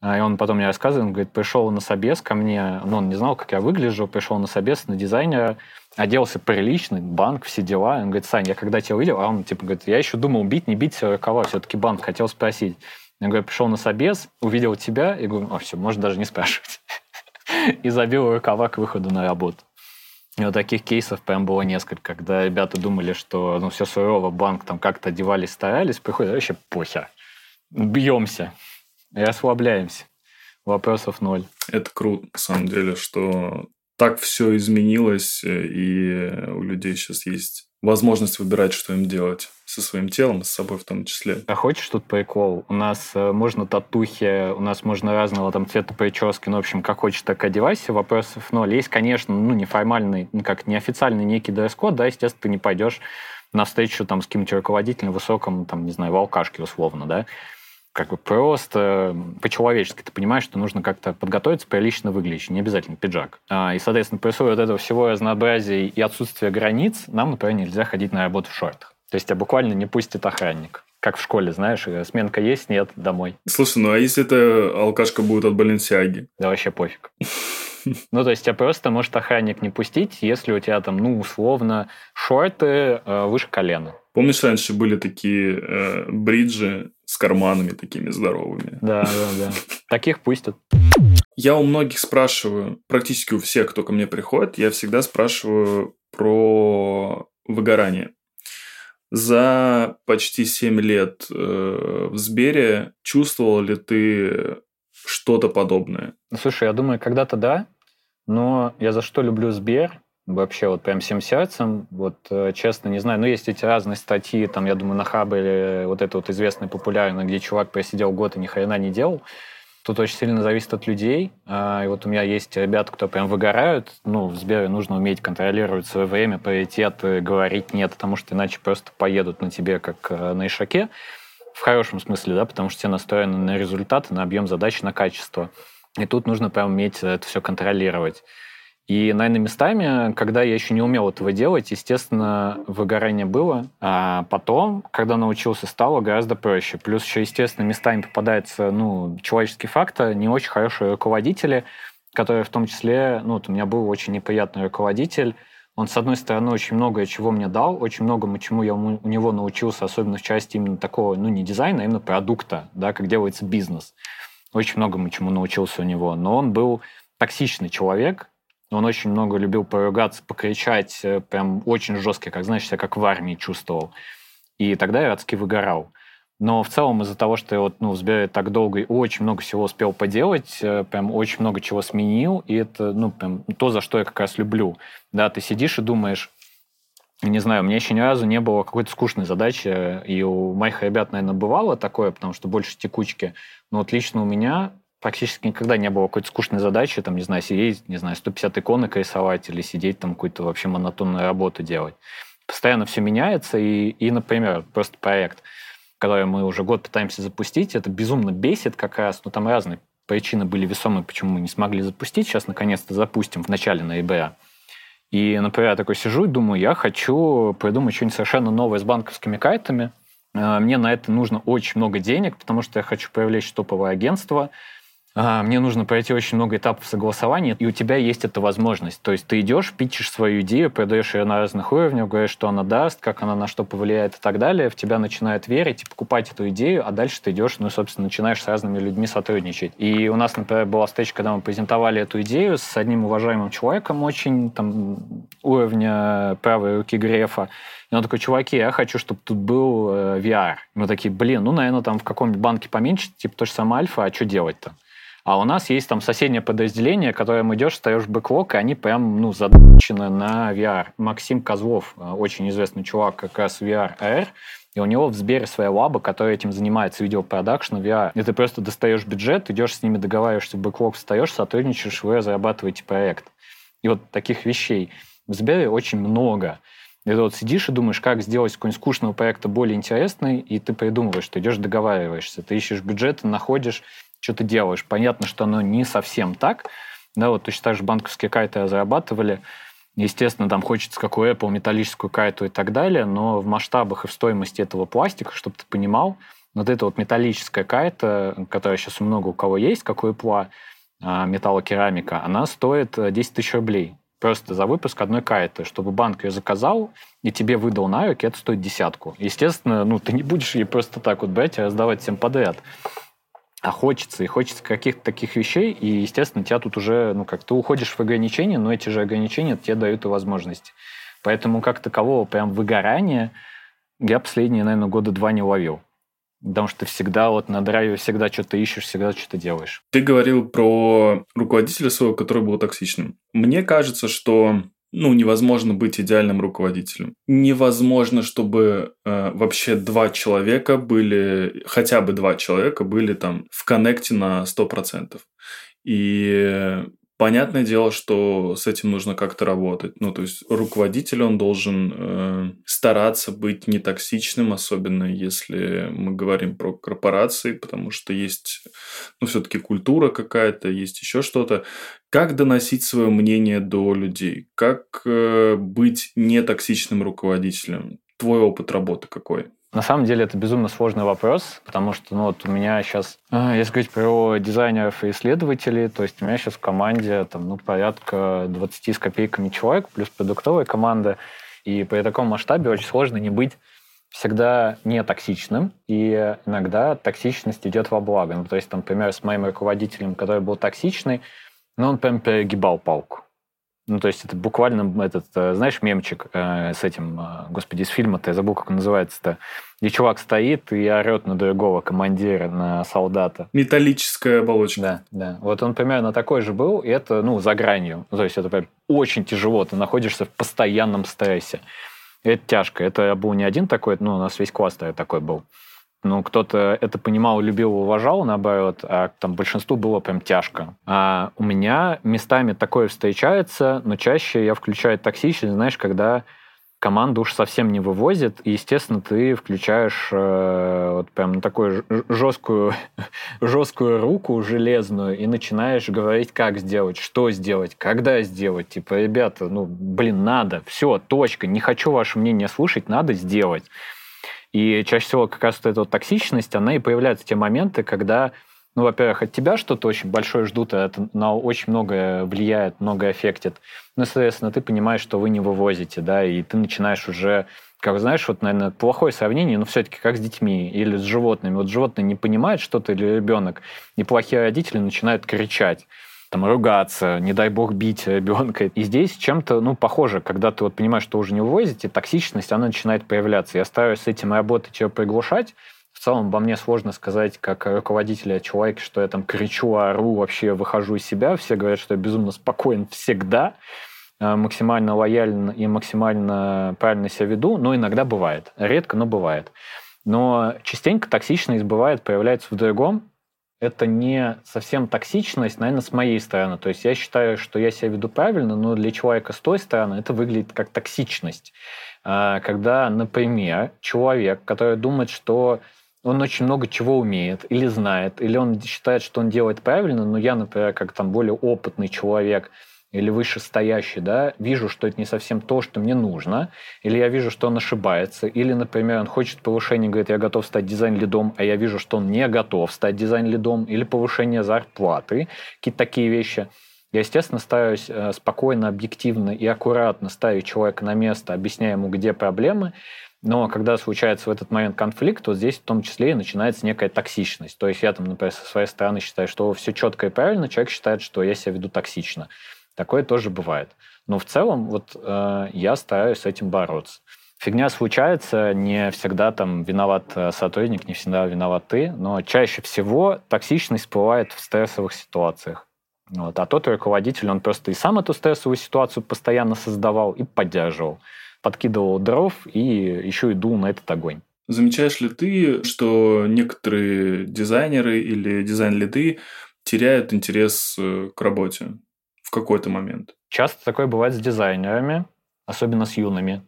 а, и он потом мне рассказывает, он говорит, пришел на собес ко мне, ну, он не знал, как я выгляжу, пришел на собес на дизайнера, оделся прилично, банк, все дела. Он говорит, Сань, я когда тебя увидел, а он, типа, говорит, я еще думал, бить, не бить Сирокова, все-таки банк, хотел спросить. Я говорю, пришел на собес, увидел тебя, и говорю, о, все, можно даже не спрашивать. И забил рукава к выходу на работу. И вот таких кейсов прям было несколько, когда ребята думали, что ну все сурово, банк там как-то одевались, старались, приходят, вообще похер. Бьемся и расслабляемся. Вопросов ноль. Это круто, на самом деле, что так все изменилось, и у людей сейчас есть возможность выбирать, что им делать со своим телом, с собой в том числе. А хочешь тут прикол? У нас э, можно татухи, у нас можно разного там цвета прически, ну, в общем, как хочешь, так одевайся, вопросов ноль. Есть, конечно, ну, неформальный, ну, как неофициальный некий дресс-код, да, естественно, ты не пойдешь на встречу там с каким-нибудь руководителем высоком, там, не знаю, в алкашке условно, да, как бы просто по-человечески ты понимаешь, что нужно как-то подготовиться, прилично выглядеть, не обязательно пиджак. А, и, соответственно, при условии вот этого всего разнообразия и отсутствия границ, нам, например, нельзя ходить на работу в шортах. То есть тебя буквально не пустит охранник. Как в школе, знаешь, э, сменка есть, нет, домой. Слушай, ну а если это алкашка будет от Баленсиаги? Да вообще пофиг. Ну, то есть тебя просто может охранник не пустить, если у тебя там, ну, условно, шорты э, выше колена. Помнишь, раньше были такие э, бриджи с карманами такими здоровыми? Да, да, да. Таких пустят. Я у многих спрашиваю, практически у всех, кто ко мне приходит, я всегда спрашиваю про выгорание. За почти 7 лет э, в Сбере чувствовал ли ты что-то подобное? Слушай, я думаю, когда-то да, но я за что люблю Сбер? Вообще вот прям всем сердцем, вот э, честно не знаю, но есть эти разные статьи, там, я думаю, на Хабре, вот это вот известный, популярный, где чувак просидел год и ни хрена не делал. Тут очень сильно зависит от людей. А, и вот у меня есть ребята, кто прям выгорают. Ну, в Сбере нужно уметь контролировать свое время, приоритеты, говорить нет, потому что иначе просто поедут на тебе, как э, на ишаке. В хорошем смысле, да, потому что все настроены на результаты, на объем задач, на качество. И тут нужно прям уметь это все контролировать. И, наверное, местами, когда я еще не умел этого делать, естественно, выгорание было. А потом, когда научился, стало гораздо проще. Плюс еще, естественно, местами попадается ну, человеческий фактор, не очень хорошие руководители, которые в том числе... Ну, вот у меня был очень неприятный руководитель, он, с одной стороны, очень многое чего мне дал, очень многому чему я у него научился, особенно в части именно такого, ну, не дизайна, а именно продукта, да, как делается бизнес. Очень многому чему научился у него. Но он был токсичный человек, он очень много любил поругаться, покричать, э, прям очень жесткий, как, знаешь, себя как в армии чувствовал. И тогда я адски выгорал. Но в целом из-за того, что я вот, ну, в Сбере так долго и очень много всего успел поделать, э, прям очень много чего сменил, и это, ну, прям то, за что я как раз люблю. Да, ты сидишь и думаешь, не знаю, меня еще ни разу не было какой-то скучной задачи, и у моих ребят, наверное, бывало такое, потому что больше текучки, но вот лично у меня практически никогда не было какой-то скучной задачи, там, не знаю, сидеть, не знаю, 150 иконок рисовать или сидеть там какую-то вообще монотонную работу делать. Постоянно все меняется, и, и например, просто проект, который мы уже год пытаемся запустить, это безумно бесит как раз, но там разные причины были весомые, почему мы не смогли запустить. Сейчас, наконец-то, запустим в начале ноября. И, например, я такой сижу и думаю, я хочу придумать что-нибудь совершенно новое с банковскими картами. Э, мне на это нужно очень много денег, потому что я хочу привлечь топовое агентство, мне нужно пройти очень много этапов согласования, и у тебя есть эта возможность. То есть ты идешь, питчишь свою идею, продаешь ее на разных уровнях, говоришь, что она даст, как она на что повлияет и так далее, в тебя начинают верить и покупать эту идею, а дальше ты идешь, ну, собственно, начинаешь с разными людьми сотрудничать. И у нас, например, была встреча, когда мы презентовали эту идею с одним уважаемым человеком очень там уровня правой руки Грефа, и он такой, чуваки, я хочу, чтобы тут был э, VR. Мы такие, блин, ну, наверное, там в каком-нибудь банке поменьше, типа то же самое Альфа, а что делать-то? А у нас есть там соседнее подразделение, которым идешь, встаешь бэклог, и они прям, ну, задачены на VR. Максим Козлов, э, очень известный чувак, как раз VR AR, и у него в Сбере своя лаба, которая этим занимается, видеопродакшн, VR. И ты просто достаешь бюджет, идешь с ними, договариваешься, в бэклог встаешь, сотрудничаешь, вы разрабатываете проект. И вот таких вещей в Сбере очень много. И ты вот сидишь и думаешь, как сделать какой-нибудь скучного проекта более интересный, и ты придумываешь, ты идешь договариваешься, ты ищешь бюджет, находишь, что ты делаешь. Понятно, что оно не совсем так. Да, вот точно так же банковские карты разрабатывали. Естественно, там хочется, как у Apple, металлическую карту и так далее, но в масштабах и в стоимости этого пластика, чтобы ты понимал, вот эта вот металлическая карта, которая сейчас много у кого есть, как у а, металлокерамика, она стоит 10 тысяч рублей. Просто за выпуск одной карты. Чтобы банк ее заказал и тебе выдал на руки, это стоит десятку. Естественно, ну, ты не будешь ее просто так вот брать и раздавать всем подряд а хочется, и хочется каких-то таких вещей, и, естественно, тебя тут уже, ну, как ты уходишь в ограничения, но эти же ограничения тебе дают и возможности. Поэтому как такового прям выгорания я последние, наверное, года два не ловил. Потому что ты всегда вот на драйве всегда что-то ищешь, всегда что-то делаешь. Ты говорил про руководителя своего, который был токсичным. Мне кажется, что ну, невозможно быть идеальным руководителем. Невозможно, чтобы э, вообще два человека были, хотя бы два человека были там в коннекте на 100%. И Понятное дело, что с этим нужно как-то работать. Ну, то есть руководитель, он должен э, стараться быть нетоксичным, особенно если мы говорим про корпорации, потому что есть, ну, все-таки культура какая-то, есть еще что-то. Как доносить свое мнение до людей? Как э, быть нетоксичным руководителем? Твой опыт работы какой? На самом деле это безумно сложный вопрос, потому что ну, вот у меня сейчас, э, если говорить про дизайнеров и исследователей, то есть у меня сейчас в команде там, ну, порядка 20 с копейками человек, плюс продуктовая команда, и при таком масштабе очень сложно не быть всегда не токсичным, и иногда токсичность идет во благо. Ну, то есть, там, например, с моим руководителем, который был токсичный, ну, он прям перегибал палку. Ну, то есть это буквально этот, э, знаешь, мемчик э, с этим, э, господи, из фильма-то, я забыл, как он называется-то, где чувак стоит и орет на другого командира, на солдата. Металлическая оболочка. Да, да. Вот он примерно такой же был, и это, ну, за гранью. То есть это прям очень тяжело, ты находишься в постоянном стрессе. И это тяжко. Это был не один такой, ну, у нас весь класс такой был ну, кто-то это понимал, любил, уважал, наоборот, а там большинству было прям тяжко. А у меня местами такое встречается, но чаще я включаю токсичность, знаешь, когда команда уж совсем не вывозит, и, естественно, ты включаешь э, вот прям такую жесткую, жесткую руку железную и начинаешь говорить, как сделать, что сделать, когда сделать. Типа, ребята, ну, блин, надо, все, точка, не хочу ваше мнение слушать, надо сделать. И чаще всего как раз вот эта вот токсичность, она и появляется в те моменты, когда, ну, во-первых, от тебя что-то очень большое ждут, а это на очень многое влияет, многое аффектит. Ну, соответственно, ты понимаешь, что вы не вывозите, да, и ты начинаешь уже как знаешь, вот, наверное, плохое сравнение, но все-таки как с детьми или с животными. Вот животные не понимают что-то или ребенок, и плохие родители начинают кричать там, ругаться, не дай бог бить ребенка. И здесь чем-то, ну, похоже, когда ты вот понимаешь, что уже не увозите, токсичность, она начинает появляться. Я стараюсь с этим работать, ее приглушать. В целом, обо мне сложно сказать, как руководителя человека, что я там кричу, ору, вообще выхожу из себя. Все говорят, что я безумно спокоен всегда, э, максимально лоялен и максимально правильно себя веду, но иногда бывает. Редко, но бывает. Но частенько токсичность бывает, проявляется в другом, это не совсем токсичность, наверное, с моей стороны. То есть я считаю, что я себя веду правильно, но для человека с той стороны это выглядит как токсичность. А, когда, например, человек, который думает, что он очень много чего умеет или знает, или он считает, что он делает правильно, но я, например, как там более опытный человек – или вышестоящий, да, вижу, что это не совсем то, что мне нужно, или я вижу, что он ошибается, или, например, он хочет повышения, говорит, я готов стать дизайн-лидом, а я вижу, что он не готов стать дизайн-лидом, или повышение зарплаты, какие-то такие вещи. Я, естественно, стараюсь э, спокойно, объективно и аккуратно ставить человека на место, объясняя ему, где проблемы, но когда случается в этот момент конфликт, то здесь в том числе и начинается некая токсичность. То есть я там, например, со своей стороны считаю, что все четко и правильно, человек считает, что я себя веду токсично. Такое тоже бывает. Но в целом вот э, я стараюсь с этим бороться. Фигня случается, не всегда там виноват э, сотрудник, не всегда виноват ты, но чаще всего токсичность всплывает в стрессовых ситуациях. Вот. А тот руководитель, он просто и сам эту стрессовую ситуацию постоянно создавал и поддерживал. Подкидывал дров и еще и дул на этот огонь. Замечаешь ли ты, что некоторые дизайнеры или дизайн-лиды теряют интерес э, к работе? в какой-то момент. Часто такое бывает с дизайнерами, особенно с юными.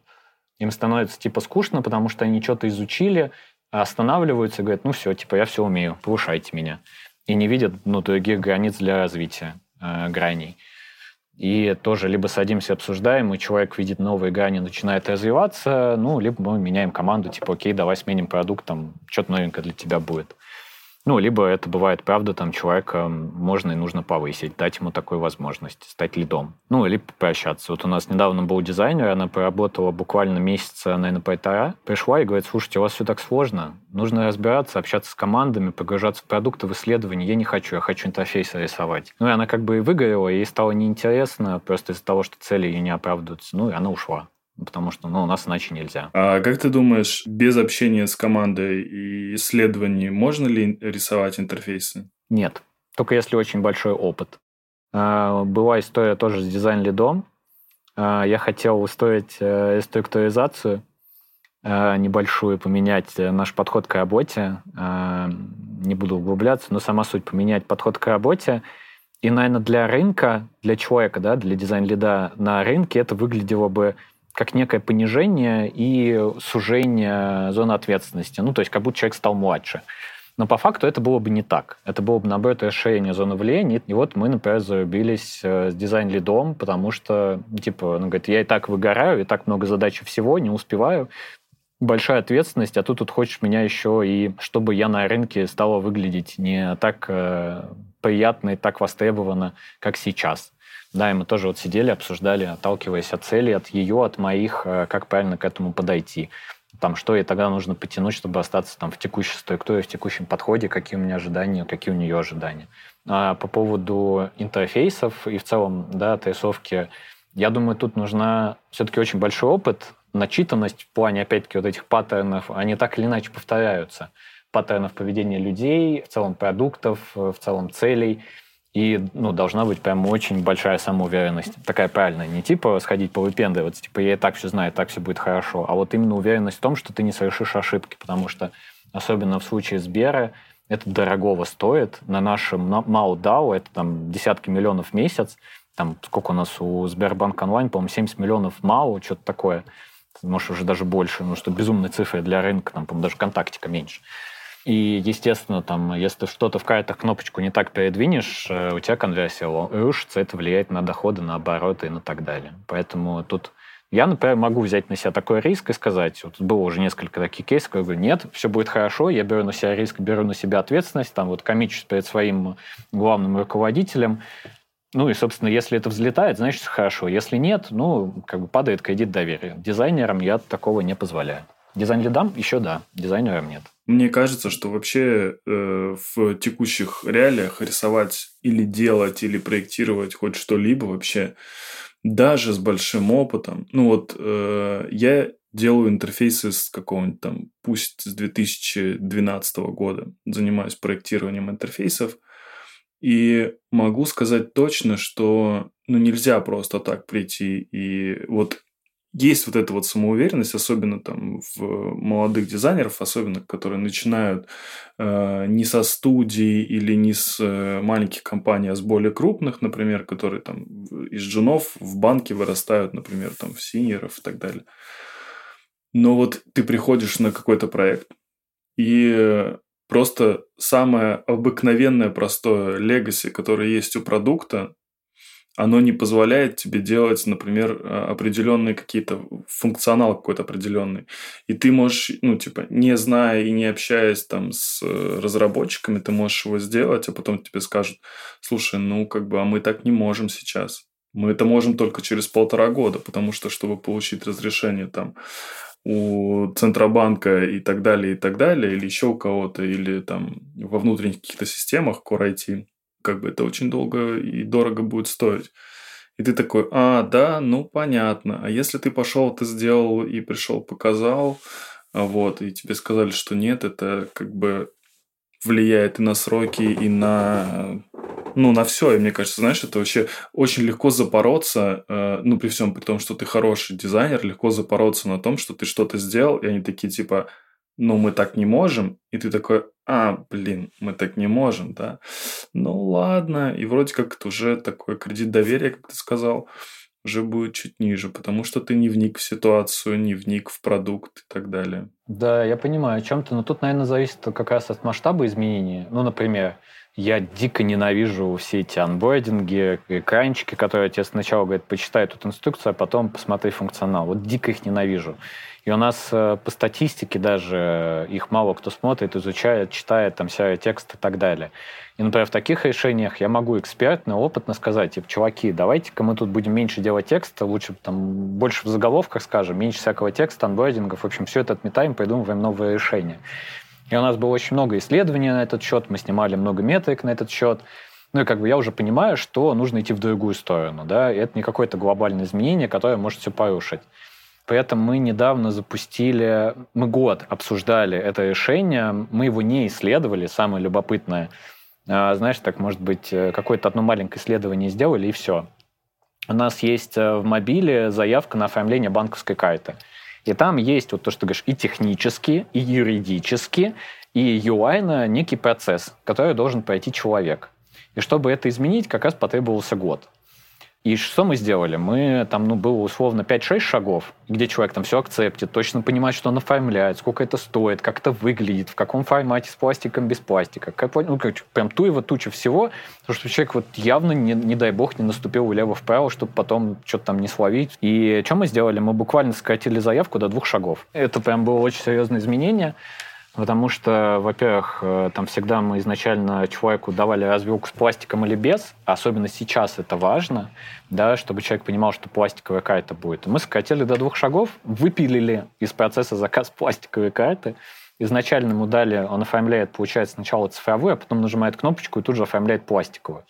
Им становится типа скучно, потому что они что-то изучили, останавливаются и говорят, ну все, типа я все умею, повышайте меня. И не видят ну, других границ для развития, э, граней. И тоже либо садимся, обсуждаем, и человек видит новые грани, начинает развиваться, ну, либо мы меняем команду, типа, окей, давай сменим продукт, там, что-то новенькое для тебя будет. Ну, либо это бывает, правда, там человека можно и нужно повысить, дать ему такую возможность, стать лидом. Ну, или попрощаться. Вот у нас недавно был дизайнер, она поработала буквально месяца, наверное, полтора. Пришла и говорит, слушайте, у вас все так сложно, нужно разбираться, общаться с командами, погружаться в продукты, в исследования. Я не хочу, я хочу интерфейс рисовать. Ну, и она как бы и выгорела, ей стало неинтересно, просто из-за того, что цели ее не оправдываются. Ну, и она ушла потому что ну, у нас иначе нельзя. А как ты думаешь, без общения с командой и исследований можно ли рисовать интерфейсы? Нет, только если очень большой опыт. А, была история тоже с дизайн-лидом. я хотел устроить структуризацию небольшую, поменять наш подход к работе. Не буду углубляться, но сама суть поменять подход к работе. И, наверное, для рынка, для человека, да, для дизайн-лида на рынке это выглядело бы как некое понижение и сужение зоны ответственности. Ну, то есть как будто человек стал младше. Но по факту это было бы не так. Это было бы, наоборот, расширение зоны влияния. И вот мы, например, зарубились э, с дизайн-лидом, потому что, типа, он говорит, я и так выгораю, и так много задач всего, не успеваю. Большая ответственность, а тут тут хочешь меня еще и чтобы я на рынке стала выглядеть не так э, приятно и так востребовано, как сейчас. Да, и мы тоже вот сидели, обсуждали, отталкиваясь от цели, от ее, от моих, э, как правильно к этому подойти. Там, что ей тогда нужно потянуть, чтобы остаться там в текущей структуре, в текущем подходе, какие у меня ожидания, какие у нее ожидания. А по поводу интерфейсов и в целом, да, отрисовки, я думаю, тут нужна все-таки очень большой опыт, начитанность в плане, опять-таки, вот этих паттернов, они так или иначе повторяются. Паттернов поведения людей, в целом продуктов, в целом целей – и ну, должна быть прям очень большая самоуверенность. Такая правильная. Не типа сходить по выпендриваться, типа я и так все знаю, так все будет хорошо. А вот именно уверенность в том, что ты не совершишь ошибки. Потому что, особенно в случае Сбера, это дорогого стоит. На нашем MAU это там десятки миллионов в месяц. Там сколько у нас у Сбербанк онлайн, по-моему, 70 миллионов MAU, что-то такое. Может, уже даже больше. Ну, что безумные цифры для рынка, там, по-моему, даже контактика меньше. И, естественно, там, если что-то в картах кнопочку не так передвинешь, э, у тебя конверсия рушится, это влияет на доходы, на обороты и на так далее. Поэтому тут я, например, могу взять на себя такой риск и сказать, вот было уже несколько таких кейсов, я говорю, нет, все будет хорошо, я беру на себя риск, беру на себя ответственность, там вот комичусь перед своим главным руководителем, ну и, собственно, если это взлетает, значит, хорошо. Если нет, ну, как бы падает кредит доверия. Дизайнерам я такого не позволяю. Дизайн-лидам еще да, дизайнерам нет. Мне кажется, что вообще э, в текущих реалиях рисовать или делать, или проектировать хоть что-либо вообще, даже с большим опытом, ну вот э, я делаю интерфейсы с какого-нибудь там, пусть с 2012 года, занимаюсь проектированием интерфейсов, и могу сказать точно, что ну, нельзя просто так прийти и вот есть вот эта вот самоуверенность, особенно там в молодых дизайнеров, особенно которые начинают э, не со студий или не с э, маленьких компаний, а с более крупных, например, которые там из джунов в банке вырастают, например, там в синьоров и так далее. Но вот ты приходишь на какой-то проект, и просто самое обыкновенное простое легаси, которое есть у продукта, оно не позволяет тебе делать, например, э, определенные какие-то функционал какой-то определенный. И ты можешь, ну, типа, не зная и не общаясь там с э, разработчиками, ты можешь его сделать, а потом тебе скажут, слушай, ну, как бы, а мы так не можем сейчас. Мы это можем только через полтора года, потому что, чтобы получить разрешение там у Центробанка и так далее, и так далее, или еще у кого-то, или там во внутренних каких-то системах Core IT, как бы это очень долго и дорого будет стоить. И ты такой, а, да, ну понятно. А если ты пошел, ты сделал и пришел, показал, а вот, и тебе сказали, что нет, это как бы влияет и на сроки, и на ну, на все. И мне кажется, знаешь, это вообще очень легко запороться, э, ну, при всем при том, что ты хороший дизайнер, легко запороться на том, что ты что-то сделал, и они такие, типа, ну, мы так не можем. И ты такой, а, блин, мы так не можем, да. Ну, ладно. И вроде как это уже такой кредит доверия, как ты сказал, уже будет чуть ниже, потому что ты не вник в ситуацию, не вник в продукт и так далее. Да, я понимаю о чем то но тут, наверное, зависит как раз от масштаба изменений. Ну, например, я дико ненавижу все эти анбординги, экранчики, которые тебе сначала говорят, почитай тут инструкцию, а потом посмотри функционал. Вот дико их ненавижу. И у нас э, по статистике даже их мало кто смотрит, изучает, читает там серый текст и так далее. И, например, в таких решениях я могу экспертно, опытно сказать, типа, чуваки, давайте-ка мы тут будем меньше делать текста, лучше там больше в заголовках скажем, меньше всякого текста, анбордингов, в общем, все это отметаем, придумываем новые решения. И у нас было очень много исследований на этот счет, мы снимали много метрик на этот счет. Ну и как бы я уже понимаю, что нужно идти в другую сторону, да, и это не какое-то глобальное изменение, которое может все порушить. При этом мы недавно запустили, мы год обсуждали это решение, мы его не исследовали, самое любопытное. А, знаешь, так, может быть, э, какое-то одно маленькое исследование сделали, и все. у нас есть э, в мобиле заявка на оформление банковской карты. И там есть вот то, что ты говоришь, и технически, и юридически, и UI на некий процесс, который должен пройти человек. И чтобы это изменить, как раз потребовался год. И что мы сделали? Мы, там, ну, было условно 5-6 шагов, где человек там все акцептит, точно понимает, что он оформляет, сколько это стоит, как это выглядит, в каком формате, с пластиком, без пластика. Как, ну, как, прям его туча всего, потому что человек вот явно, не, не дай бог, не наступил влево-вправо, чтобы потом что-то там не словить. И что мы сделали? Мы буквально сократили заявку до двух шагов. Это прям было очень серьезное изменение. Потому что, во-первых, э, там всегда мы изначально человеку давали развилку с пластиком или без, особенно сейчас это важно, да, чтобы человек понимал, что пластиковая карта будет. Мы сократили до двух шагов, выпилили из процесса заказ пластиковой карты, изначально ему дали, он оформляет, получается, сначала цифровую, а потом нажимает кнопочку и тут же оформляет пластиковую.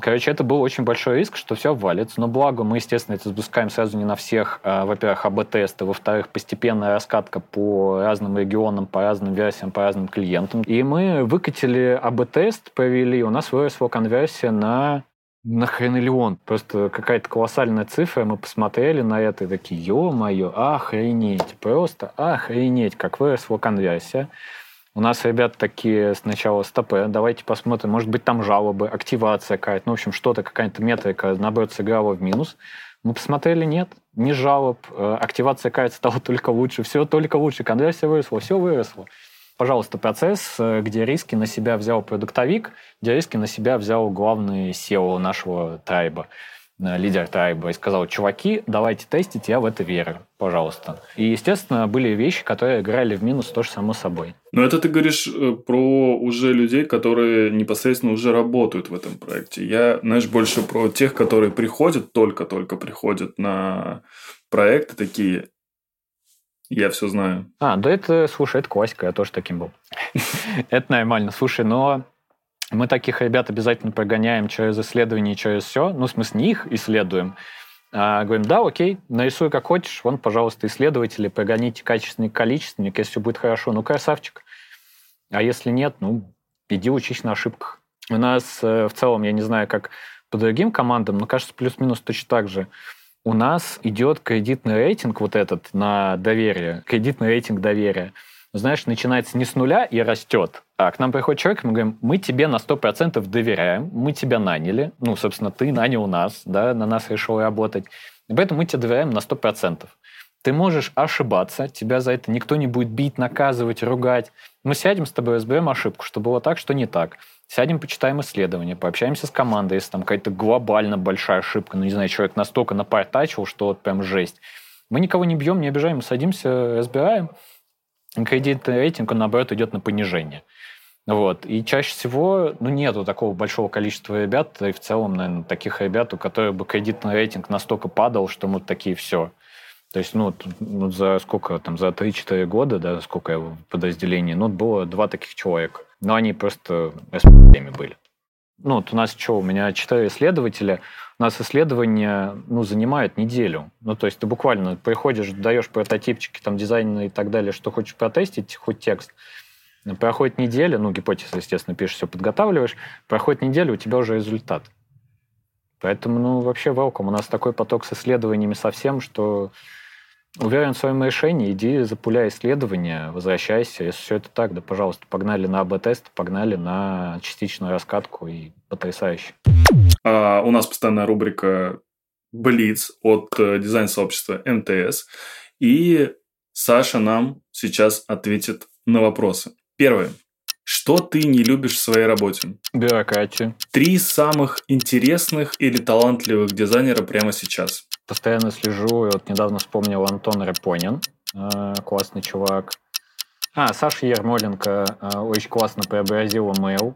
Короче, это был очень большой риск, что все обвалится. Но благо мы, естественно, это запускаем сразу не на всех. А, во-первых, АБ-тесты, во-вторых, постепенная раскатка по разным регионам, по разным версиям, по разным клиентам. И мы выкатили АБ-тест, провели. У нас выросла конверсия на на хренелион. Просто какая-то колоссальная цифра. Мы посмотрели на это и такие, ё-моё, охренеть. Просто охренеть, как выросла конверсия. У нас ребята такие сначала стопы, давайте посмотрим, может быть, там жалобы, активация какая-то, ну, в общем, что-то, какая-то метрика, наоборот, сыграла в минус. Мы посмотрели, нет, не жалоб, э, активация кайта стала только лучше, все только лучше, конверсия выросла, все выросло. Пожалуйста, процесс, э, где риски на себя взял продуктовик, где риски на себя взял главный SEO нашего трайба. Э, лидер Трайба, и сказал, чуваки, давайте тестить, я в это верю, пожалуйста. И, естественно, были вещи, которые играли в минус тоже само собой. Но это ты говоришь э, про уже людей, которые непосредственно уже работают в этом проекте. Я, знаешь, больше про тех, которые приходят, только-только приходят на проекты такие, я все знаю. А, да это, слушай, это классика, я тоже таким был. Это нормально. Слушай, но мы таких ребят обязательно прогоняем через исследование, через все. Ну, в смысле, не их исследуем. А говорим, да, окей, нарисуй как хочешь. Вон, пожалуйста, исследователи, прогоните качественный, количественник. Если все будет хорошо, ну, красавчик. А если нет, ну, иди учись на ошибках. У нас э, в целом, я не знаю, как по другим командам, но кажется, плюс-минус точно так же. У нас идет кредитный рейтинг вот этот на доверие, кредитный рейтинг доверия знаешь, начинается не с нуля и растет, а к нам приходит человек, мы говорим, мы тебе на 100% доверяем, мы тебя наняли, ну, собственно, ты нанял нас, да, на нас решил работать, и поэтому мы тебе доверяем на 100%. Ты можешь ошибаться, тебя за это никто не будет бить, наказывать, ругать. Мы сядем с тобой, разберем ошибку, что было так, что не так. Сядем, почитаем исследования, пообщаемся с командой, если там какая-то глобально большая ошибка, ну, не знаю, человек настолько напортачил, что вот прям жесть. Мы никого не бьем, не обижаем, садимся, разбираем, кредитный рейтинг, он, наоборот, идет на понижение. Вот. И чаще всего ну, нету такого большого количества ребят, и в целом, наверное, таких ребят, у которых бы кредитный рейтинг настолько падал, что мы такие все. То есть, ну, ну за сколько там, за 3-4 года, да, сколько я в подразделении, ну, было два таких человека. Но они просто с были. Ну, вот у нас что, у меня четыре исследователя, у нас исследование ну, занимает неделю. Ну, то есть ты буквально приходишь, даешь прототипчики, там, дизайн и так далее, что хочешь протестить, хоть текст. Проходит неделя, ну, гипотеза, естественно, пишешь, все подготавливаешь, проходит неделя, у тебя уже результат. Поэтому, ну, вообще welcome. У нас такой поток с исследованиями совсем, что уверен в своем решении, иди запуляй исследования, возвращайся. Если все это так, да, пожалуйста, погнали на АБ-тест, погнали на частичную раскатку и потрясающе. А, у нас постоянная рубрика Блиц от э, дизайн-сообщества МТС. И Саша нам сейчас ответит на вопросы. Первое. Что ты не любишь в своей работе? Бюрократию. Три самых интересных или талантливых дизайнера прямо сейчас. Постоянно слежу, и вот недавно вспомнил Антон Репонин, э, классный чувак. А, Саша Ермоленко э, очень классно преобразила mail.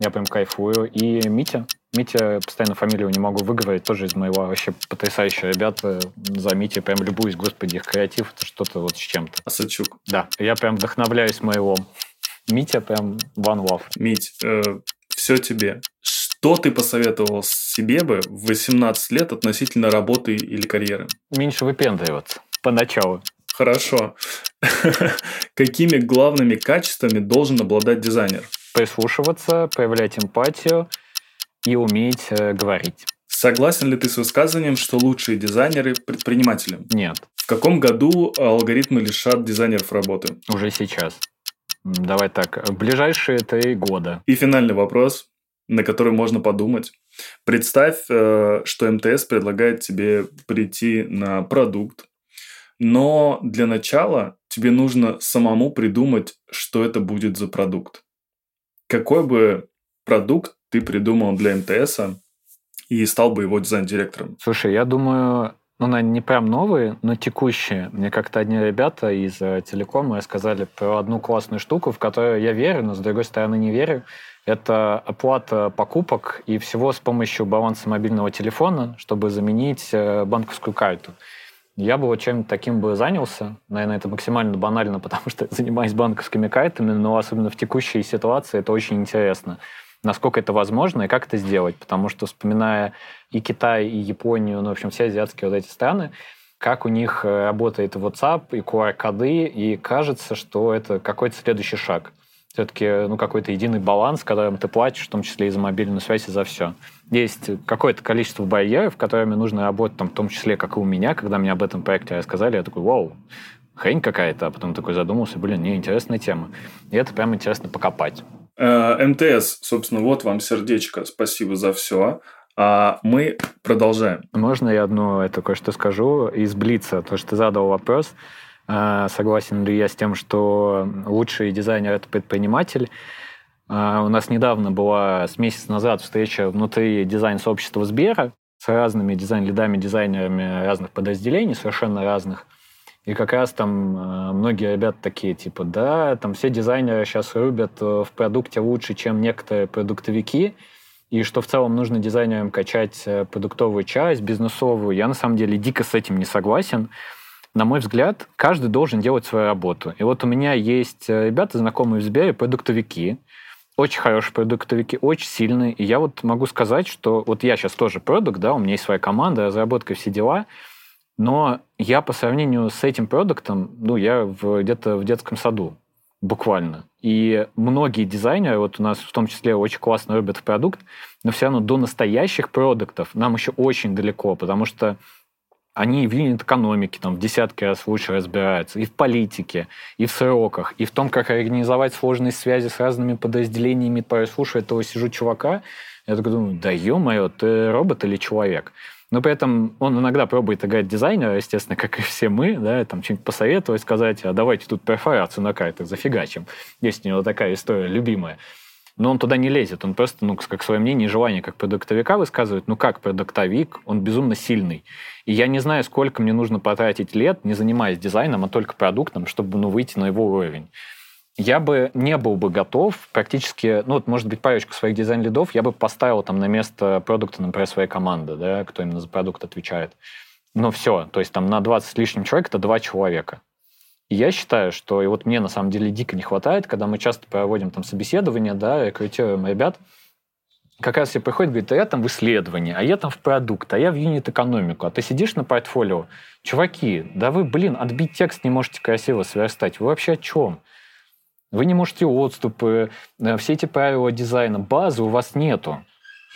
Я прям кайфую. И Митя. Митя, постоянно фамилию не могу выговорить, тоже из моего вообще потрясающие ребята. За Митя прям любуюсь, господи, их креатив, это что-то вот с чем-то. Асачук. Да, я прям вдохновляюсь моего. Митя прям one love. Мить, э, все тебе. Что ты посоветовал себе бы в 18 лет относительно работы или карьеры? Меньше выпендриваться поначалу. Хорошо. Какими главными качествами должен обладать дизайнер? прислушиваться, проявлять эмпатию и уметь э, говорить. Согласен ли ты с высказыванием, что лучшие дизайнеры – предприниматели? Нет. В каком году алгоритмы лишат дизайнеров работы? Уже сейчас. Давай так, ближайшие три года. И финальный вопрос, на который можно подумать. Представь, э, что МТС предлагает тебе прийти на продукт, но для начала тебе нужно самому придумать, что это будет за продукт. Какой бы продукт ты придумал для МТС и стал бы его дизайн-директором? Слушай, я думаю, ну, наверное, не прям новые, но текущие. Мне как-то одни ребята из э, телекома рассказали про одну классную штуку, в которую я верю, но, с другой стороны, не верю. Это оплата покупок и всего с помощью баланса мобильного телефона, чтобы заменить э, банковскую карту. Я бы вот чем-то таким бы занялся. Наверное, это максимально банально, потому что занимаюсь банковскими картами, но особенно в текущей ситуации это очень интересно насколько это возможно и как это сделать. Потому что, вспоминая и Китай, и Японию, ну, в общем, все азиатские вот эти страны, как у них э, работает WhatsApp и QR-коды, и кажется, что это какой-то следующий шаг. Все-таки ну, какой-то единый баланс, которым ты платишь, в том числе и за мобильную связь, и за все. Есть какое-то количество барьеров, которыми нужно работать, там, в том числе, как и у меня, когда мне об этом проекте рассказали, я такой, вау, хрень какая-то, а потом такой задумался, блин, не, интересная тема. И это прям интересно покопать. Э, МТС, собственно, вот вам сердечко, спасибо за все. А мы продолжаем. Можно я одно это кое-что скажу из Блица, то, что ты задал вопрос. Э, согласен ли я с тем, что лучший дизайнер – это предприниматель? Э, у нас недавно была с месяц назад встреча внутри дизайн-сообщества Сбера с разными дизайн-лидами, дизайнерами разных подразделений, совершенно разных – и как раз там э, многие ребята такие, типа, да, там все дизайнеры сейчас рубят э, в продукте лучше, чем некоторые продуктовики, и что в целом нужно дизайнерам качать э, продуктовую часть, бизнесовую. Я на самом деле дико с этим не согласен. На мой взгляд, каждый должен делать свою работу. И вот у меня есть ребята, знакомые в Сбере, продуктовики, очень хорошие продуктовики, очень сильные. И я вот могу сказать, что вот я сейчас тоже продукт, да, у меня есть своя команда, разработка, все дела – но я по сравнению с этим продуктом, ну, я в, где-то в детском саду, буквально. И многие дизайнеры, вот у нас в том числе очень классно любят продукт, но все равно до настоящих продуктов нам еще очень далеко, потому что они в юнит-экономике там в десятки раз лучше разбираются, и в политике, и в сроках, и в том, как организовать сложные связи с разными подразделениями. Слушай, этого сижу чувака, я такой думаю, да ё-моё, ты робот или человек? Но при этом он иногда пробует играть дизайнера, естественно, как и все мы, да, там что-нибудь посоветовать, сказать, а давайте тут перфорацию на картах зафигачим. Есть у него такая история любимая. Но он туда не лезет, он просто, ну, как свое мнение и желание как продуктовика высказывает. Ну, как продуктовик, он безумно сильный. И я не знаю, сколько мне нужно потратить лет, не занимаясь дизайном, а только продуктом, чтобы, ну, выйти на его уровень я бы не был бы готов практически, ну, вот, может быть, парочку своих дизайн-лидов я бы поставил там на место продукта, например, своей команды, да, кто именно за продукт отвечает. Но все, то есть там на 20 с лишним человек это два человека. Я считаю, что и вот мне на самом деле дико не хватает, когда мы часто проводим там собеседования, да, рекрутируем ребят, как раз все приходят, говорят, а я там в исследовании, а я там в продукт, а я в юнит-экономику, а ты сидишь на портфолио. Чуваки, да вы, блин, отбить текст не можете красиво сверстать. Вы вообще о чем? Вы не можете отступы, э, все эти правила дизайна, базы у вас нету.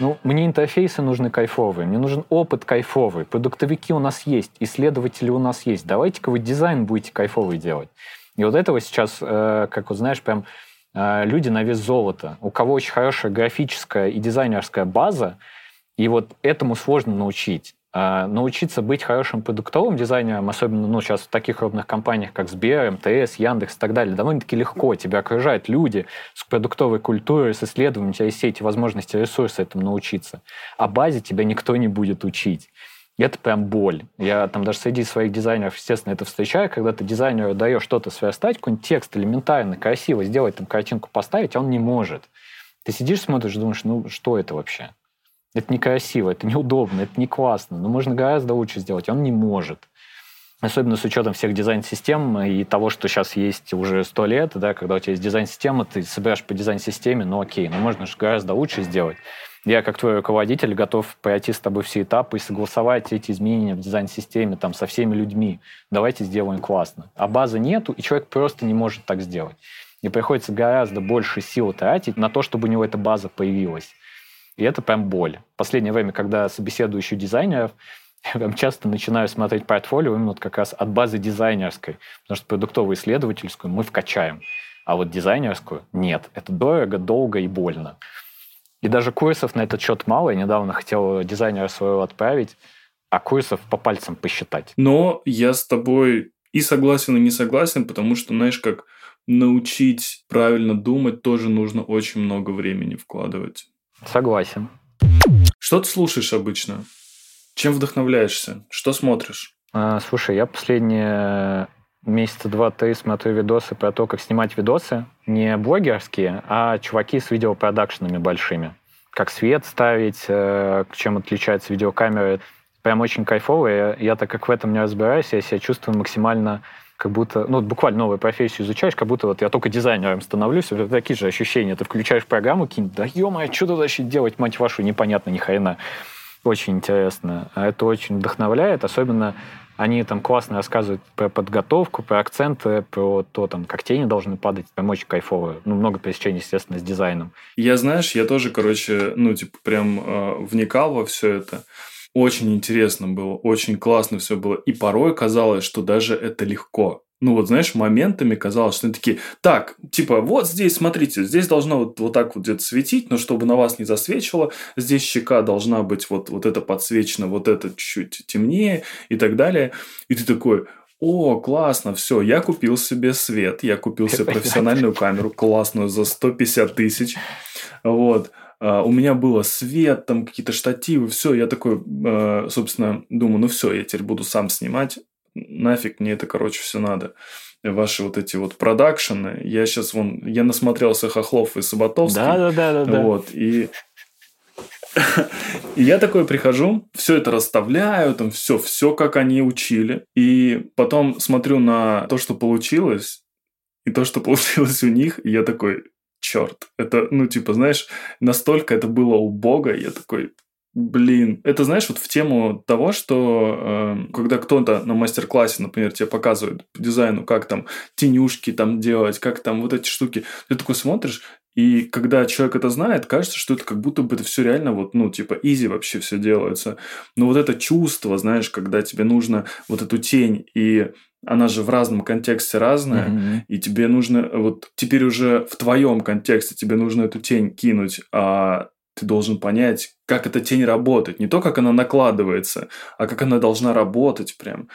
Ну, мне интерфейсы нужны кайфовые, мне нужен опыт кайфовый, продуктовики у нас есть, исследователи у нас есть. Давайте-ка вы дизайн будете кайфовый делать. И вот этого сейчас, э, как вот знаешь, прям э, люди на вес золота. У кого очень хорошая графическая и дизайнерская база, и вот этому сложно научить. А, научиться быть хорошим продуктовым дизайнером, особенно ну, сейчас в таких крупных компаниях, как Сбер, МТС, Яндекс и так далее, довольно-таки легко. Тебя окружают люди с продуктовой культурой, с исследованием, у тебя есть все эти возможности, ресурсы этому научиться. А базе тебя никто не будет учить. Это прям боль. Я там даже среди своих дизайнеров, естественно, это встречаю, когда ты дизайнеру даешь что-то сверстать, какой-нибудь текст элементарно, красиво сделать, там картинку поставить, а он не может. Ты сидишь, смотришь, думаешь, ну что это вообще? Это некрасиво, это неудобно, это не классно. Но можно гораздо лучше сделать. Он не может. Особенно с учетом всех дизайн-систем и того, что сейчас есть уже сто лет, да, когда у тебя есть дизайн-система, ты собираешь по дизайн-системе, ну окей, но можно же гораздо лучше сделать. Я, как твой руководитель, готов пройти с тобой все этапы и согласовать эти изменения в дизайн-системе там, со всеми людьми. Давайте сделаем классно. А базы нету, и человек просто не может так сделать. И приходится гораздо больше сил тратить на то, чтобы у него эта база появилась. И это прям боль. В последнее время, когда собеседую дизайнеров, я прям часто начинаю смотреть портфолио именно вот как раз от базы дизайнерской, потому что продуктовую исследовательскую мы вкачаем, а вот дизайнерскую нет. Это дорого, долго и больно. И даже курсов на этот счет мало. Я недавно хотел дизайнера своего отправить, а курсов по пальцам посчитать. Но я с тобой и согласен, и не согласен, потому что, знаешь, как научить правильно думать тоже нужно очень много времени вкладывать. Согласен. Что ты слушаешь обычно? Чем вдохновляешься? Что смотришь? А, слушай, я последние месяца два-три смотрю видосы про то, как снимать видосы. Не блогерские, а чуваки с видеопродакшенами большими. Как свет ставить, э, чем отличается видеокамера. Прям очень кайфово. Я, я так как в этом не разбираюсь, я себя чувствую максимально как будто, ну, буквально новую профессию изучаешь, как будто вот я только дизайнером становлюсь, это такие же ощущения. Ты включаешь программу, кинь, да ё-моё, что тут вообще делать, мать вашу, непонятно ни хрена. Очень интересно. А это очень вдохновляет, особенно они там классно рассказывают про подготовку, про акценты, про то, там, как тени должны падать. Прям очень кайфово. Ну, много пересечений, естественно, с дизайном. Я, знаешь, я тоже, короче, ну, типа, прям э, вникал во все это. Очень интересно было, очень классно все было. И порой казалось, что даже это легко ну вот, знаешь, моментами казалось, что они такие, так, типа, вот здесь, смотрите, здесь должно вот, вот так вот где-то светить, но чтобы на вас не засвечивало, здесь щека должна быть вот, вот это подсвечено, вот это чуть-чуть темнее и так далее. И ты такой, о, классно, все, я купил себе свет, я купил себе профессиональную камеру, классную, за 150 тысяч, вот. Uh, у меня было свет, там какие-то штативы, все, я такой, uh, собственно, думаю, ну все, я теперь буду сам снимать, нафиг мне это, короче, все надо. Ваши вот эти вот продакшены. Я сейчас вон, я насмотрелся Хохлов и Саботовский. Да, да, да, да. Вот, и и я такой прихожу, все это расставляю, там все, все как они учили. И потом смотрю на то, что получилось, и то, что получилось у них, и я такой, черт, это, ну, типа, знаешь, настолько это было убого, я такой, Блин, это знаешь, вот в тему того, что э, когда кто-то на мастер-классе, например, тебе показывает по дизайну, как там тенюшки там делать, как там вот эти штуки, ты такой смотришь, и когда человек это знает, кажется, что это как будто бы это все реально вот, ну, типа, изи вообще все делается. Но вот это чувство, знаешь, когда тебе нужно вот эту тень, и она же в разном контексте разная, mm-hmm. и тебе нужно вот теперь уже в твоем контексте тебе нужно эту тень кинуть, а ты должен понять, как эта тень работает. Не то, как она накладывается, а как она должна работать прям.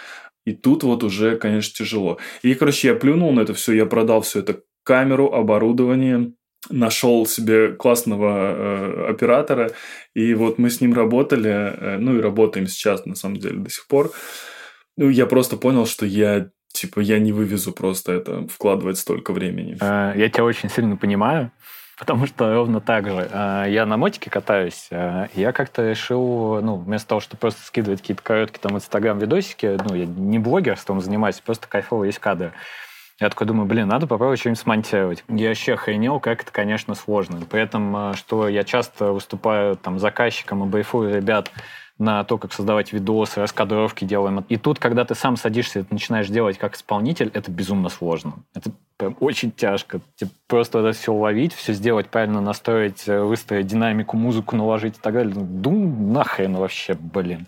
И тут вот уже, конечно, тяжело. И, короче, я плюнул на это все, я продал все это камеру, оборудование, нашел себе классного э, оператора, и вот мы с ним работали, э, ну и работаем сейчас, на самом деле, до сих пор. Ну, я просто понял, что я, типа, я не вывезу просто это, вкладывать столько времени. Э, я тебя очень сильно понимаю. Потому что ровно так же. А, я на мотике катаюсь, а, я как-то решил, ну, вместо того, чтобы просто скидывать какие-то короткие там инстаграм-видосики, ну, я не блогерством занимаюсь, просто кайфово есть кадры. Я такой думаю, блин, надо попробовать что-нибудь смонтировать. Я вообще охренел, как это, конечно, сложно. При этом, а, что я часто выступаю там заказчиком и брейфую ребят на то, как создавать видосы, раскадровки делаем. И тут, когда ты сам садишься и начинаешь делать как исполнитель, это безумно сложно. Это прям очень тяжко. Типа, просто это все ловить, все сделать, правильно настроить, э, выстроить динамику, музыку наложить и так далее. Дум нахрен вообще, блин.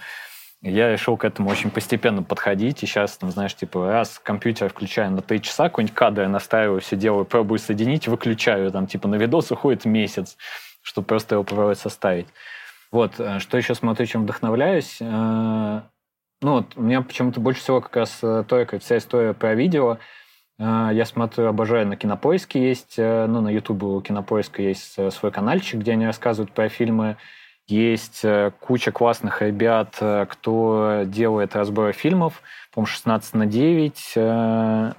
Я решил к этому очень постепенно подходить, и сейчас, там, знаешь, типа, раз компьютер включаю на три часа, какой-нибудь кадр настраиваю, все делаю, пробую соединить, выключаю, там, типа, на видос уходит месяц, чтобы просто его попробовать составить. Вот, э, что еще смотрю, чем вдохновляюсь. Э, ну, вот, у меня почему-то больше всего как раз э, только вся история про видео. Я смотрю, обожаю, на Кинопоиске есть, ну, на Ютубе у Кинопоиска есть свой каналчик, где они рассказывают про фильмы. Есть куча классных ребят, кто делает разборы фильмов. По-моему, 16 на 9.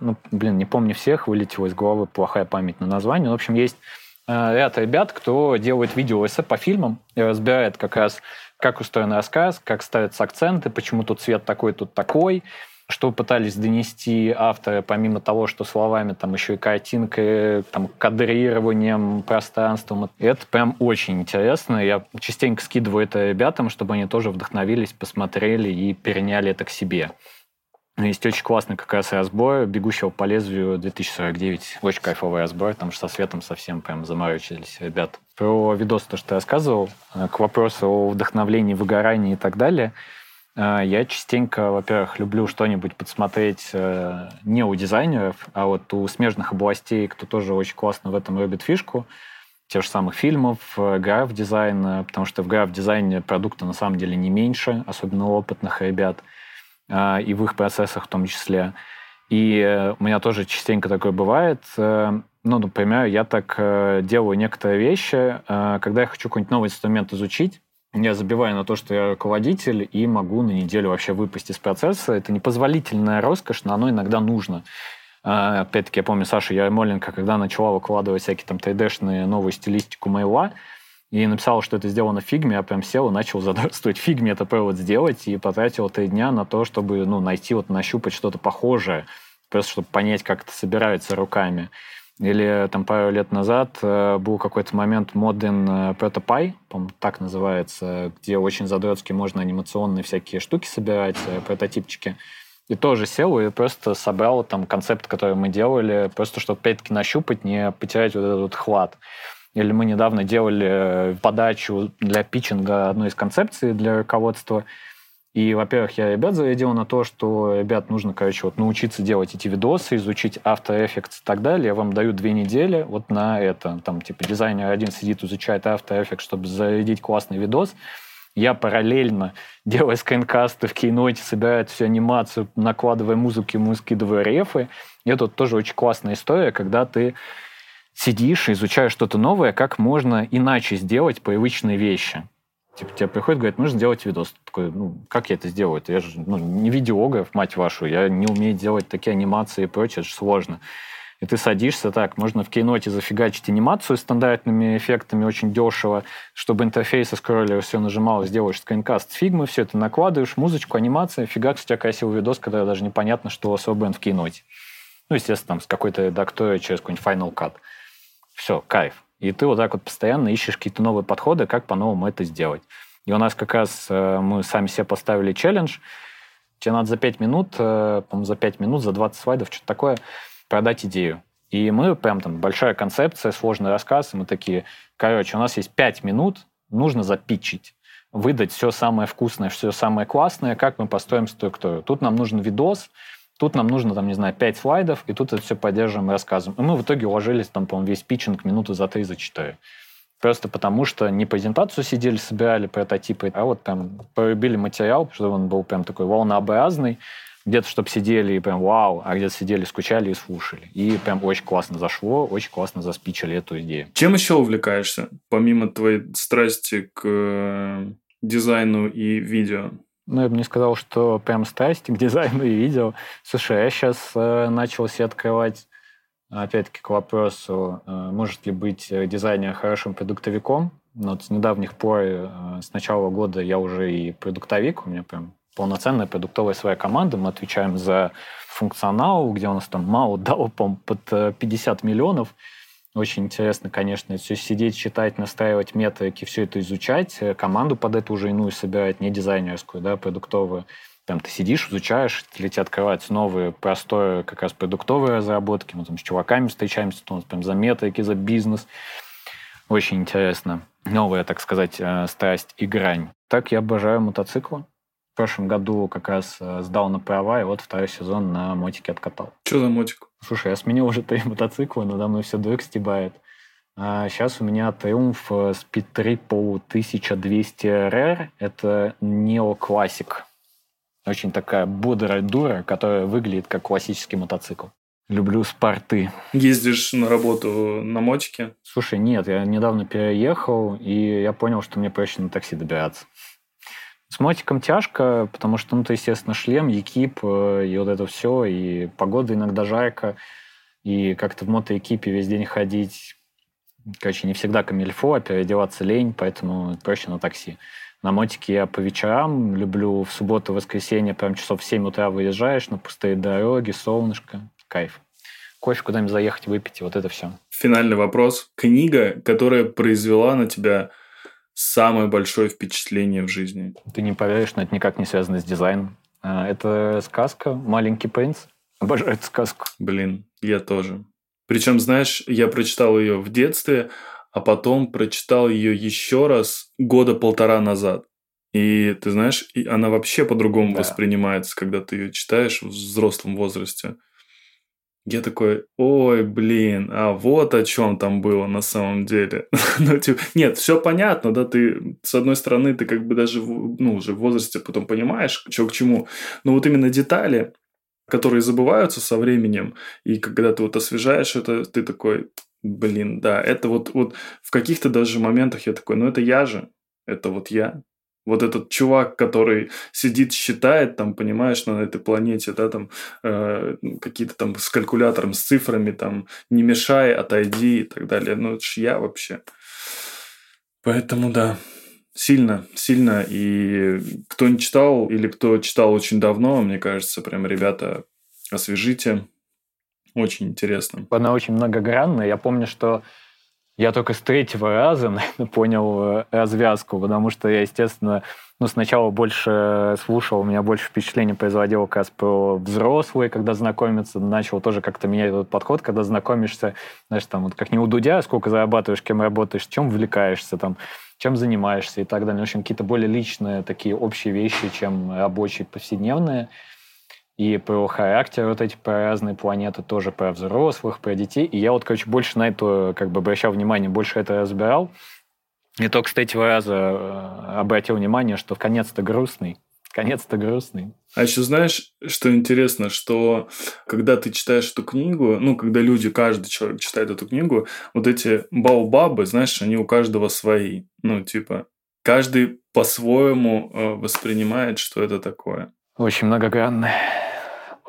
Ну, блин, не помню всех, вылетело из головы, плохая память на название. В общем, есть Э, ряд ребят, кто делает видео эссе по фильмам и разбирает как раз, как устроен рассказ, как ставятся акценты, почему тут цвет такой, тут такой, что пытались донести авторы, помимо того, что словами, там еще и картинкой, там, кадрированием, пространством. Это прям очень интересно. Я частенько скидываю это ребятам, чтобы они тоже вдохновились, посмотрели и переняли это к себе. Есть очень классный как раз разбор «Бегущего по лезвию 2049». Очень кайфовый разбор, там же со светом совсем прям заморочились ребят. Про видос, то, что ты рассказывал, э, к вопросу о вдохновлении, выгорании и так далее, э, я частенько, во-первых, люблю что-нибудь подсмотреть э, не у дизайнеров, а вот у смежных областей, кто тоже очень классно в этом любит фишку, тех же самых фильмов, граф-дизайна, потому что в граф-дизайне продукта на самом деле не меньше, особенно у опытных ребят – и в их процессах в том числе. И э, у меня тоже частенько такое бывает. Э, ну, например, я так э, делаю некоторые вещи, когда я хочу какой-нибудь новый инструмент изучить, я забиваю на то, что я руководитель, и могу на неделю вообще выпасть из процесса. Это непозволительная роскошь, но оно иногда нужно. Опять-таки, я помню Саша Ярмоленко, когда начала выкладывать всякие там 3D-шные новую стилистику Мейла, и написал, что это сделано в фигме, я прям сел и начал задействовать в фигме это вот сделать, и потратил три дня на то, чтобы ну, найти, вот нащупать что-то похожее, просто чтобы понять, как это собирается руками. Или там пару лет назад э, был какой-то момент моден ProtoPie, по так называется, где очень задротски можно анимационные всякие штуки собирать, э, прототипчики. И тоже сел и просто собрал там концепт, который мы делали, просто чтобы опять-таки нащупать, не потерять вот этот вот хват. Или мы недавно делали э, подачу для питчинга одной из концепций для руководства. И, во-первых, я ребят зарядил на то, что ребят нужно, короче, вот научиться делать эти видосы, изучить After Effects и так далее. Я вам даю две недели вот на это. Там, типа, дизайнер один сидит, изучает After Effects, чтобы зарядить классный видос. Я параллельно, делая скринкасты в кейноте, собираю всю анимацию, накладывая музыку, ему скидываю рефы. И это вот тоже очень классная история, когда ты сидишь, изучаешь что-то новое, как можно иначе сделать привычные вещи. Типа тебе приходит, говорит, нужно сделать видос. Ты такой, ну, как я это сделаю? Я же ну, не видеограф, мать вашу, я не умею делать такие анимации и прочее, это же сложно. И ты садишься так, можно в кейноте зафигачить анимацию стандартными эффектами очень дешево, чтобы интерфейсы скроллера все нажимал, сделаешь скринкаст фигмы, все это накладываешь, музычку, анимация, фигак, у тебя красивый видос, когда даже непонятно, что особенно в кейноте. Ну, естественно, там, с какой-то редакторией через какой-нибудь Final Cut. Все, кайф. И ты вот так вот постоянно ищешь какие-то новые подходы, как по-новому это сделать. И у нас как раз э, мы сами себе поставили челлендж. Тебе надо за 5 минут, э, по-моему, за 5 минут, за 20 слайдов, что-то такое, продать идею. И мы прям там большая концепция, сложный рассказ, и мы такие, короче, у нас есть 5 минут, нужно запитчить выдать все самое вкусное, все самое классное, как мы построим структуру. Тут нам нужен видос, Тут нам нужно, там, не знаю, 5 слайдов, и тут это все поддерживаем и рассказываем. И мы в итоге уложились, там, по-моему, весь питчинг минуты за 3, за 4. Просто потому, что не презентацию сидели, собирали прототипы, а вот прям порубили материал, чтобы он был прям такой волнообразный, где-то, чтобы сидели и прям вау, а где-то сидели, скучали и слушали. И прям очень классно зашло, очень классно заспичили эту идею. Чем еще увлекаешься, помимо твоей страсти к э, дизайну и видео? Ну, я бы не сказал, что прям страсть к дизайну и видео. Слушай, я сейчас э, начал себе открывать, опять-таки, к вопросу, э, может ли быть дизайнер хорошим продуктовиком. Но вот с недавних пор, э, с начала года я уже и продуктовик, у меня прям полноценная продуктовая своя команда, мы отвечаем за функционал, где у нас там мало дало, по под 50 миллионов, очень интересно, конечно, все сидеть, читать, настраивать метрики, все это изучать, э, команду под эту уже иную собирать, не дизайнерскую, да, продуктовую. Там ты сидишь, изучаешь, или тебе открываются новые, простые как раз продуктовые разработки, мы там с чуваками встречаемся, нас прям за метрики, за бизнес. Очень интересно. Новая, так сказать, э, страсть и грань. Так я обожаю мотоциклы. В прошлом году как раз э, сдал на права, и вот второй сезон на мотике откатал. Что за мотик? Слушай, я сменил уже три мотоцикла, надо мной все двойк стебает. А сейчас у меня Триумф Speed Triple 1200 RR. Это неоклассик. Очень такая бодрая дура, которая выглядит как классический мотоцикл. Люблю спорты. Ездишь на работу на мотике? Слушай, нет, я недавно переехал, и я понял, что мне проще на такси добираться. С мотиком тяжко, потому что, ну, то, естественно, шлем, екип э, и вот это все, и погода иногда жарко, и как-то в мотоэкипе весь день ходить, короче, не всегда камильфо, а переодеваться лень, поэтому проще на такси. На мотике я по вечерам люблю в субботу, воскресенье, прям часов в 7 утра выезжаешь на пустые дороги, солнышко, кайф. Кофе куда-нибудь заехать, выпить, и вот это все. Финальный вопрос. Книга, которая произвела на тебя самое большое впечатление в жизни? Ты не поверишь, но это никак не связано с дизайном. А, это сказка «Маленький принц». Обожаю эту сказку. Блин, я тоже. Причем, знаешь, я прочитал ее в детстве, а потом прочитал ее еще раз года полтора назад. И ты знаешь, она вообще по-другому да. воспринимается, когда ты ее читаешь в взрослом возрасте. Я такой, ой, блин, а вот о чем там было на самом деле. ну, типа, нет, все понятно, да, ты, с одной стороны, ты как бы даже, ну, уже в возрасте потом понимаешь, что к чему. Но вот именно детали, которые забываются со временем, и когда ты вот освежаешь это, ты такой, блин, да, это вот, вот в каких-то даже моментах я такой, ну, это я же, это вот я, вот этот чувак, который сидит, считает, там, понимаешь, на этой планете, да, там, э, какие-то там с калькулятором, с цифрами, там, не мешай, отойди и так далее. Ну, это ж я вообще. Поэтому, да, сильно, сильно. И кто не читал или кто читал очень давно, мне кажется, прям, ребята, освежите. Очень интересно. Она очень многогранная. Я помню, что я только с третьего раза, понял э, развязку, потому что я, естественно, ну, сначала больше слушал, у меня больше впечатлений производило как раз про взрослые, когда знакомиться, начал тоже как-то менять этот подход, когда знакомишься, знаешь, там, вот как не у Дудя, сколько зарабатываешь, кем работаешь, чем увлекаешься, там, чем занимаешься и так далее. В общем, какие-то более личные такие общие вещи, чем рабочие, повседневные и про характер вот эти, про разные планеты, тоже про взрослых, про детей. И я вот, короче, больше на это как бы обращал внимание, больше это разбирал. И только с третьего раза э, обратил внимание, что конец-то грустный. Конец-то грустный. А еще знаешь, что интересно, что когда ты читаешь эту книгу, ну, когда люди, каждый человек читает эту книгу, вот эти баубабы, знаешь, они у каждого свои. Ну, типа, каждый по-своему э, воспринимает, что это такое. Очень многогранное.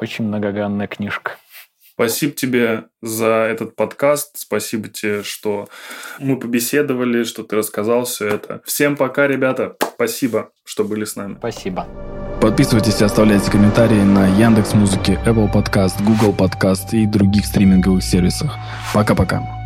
Очень многогранная книжка. Спасибо тебе за этот подкаст. Спасибо тебе, что мы побеседовали, что ты рассказал все это. Всем пока, ребята. Спасибо, что были с нами. Спасибо. Подписывайтесь и оставляйте комментарии на Яндекс Музыке, Apple Podcast, Google Podcast и других стриминговых сервисах. Пока-пока.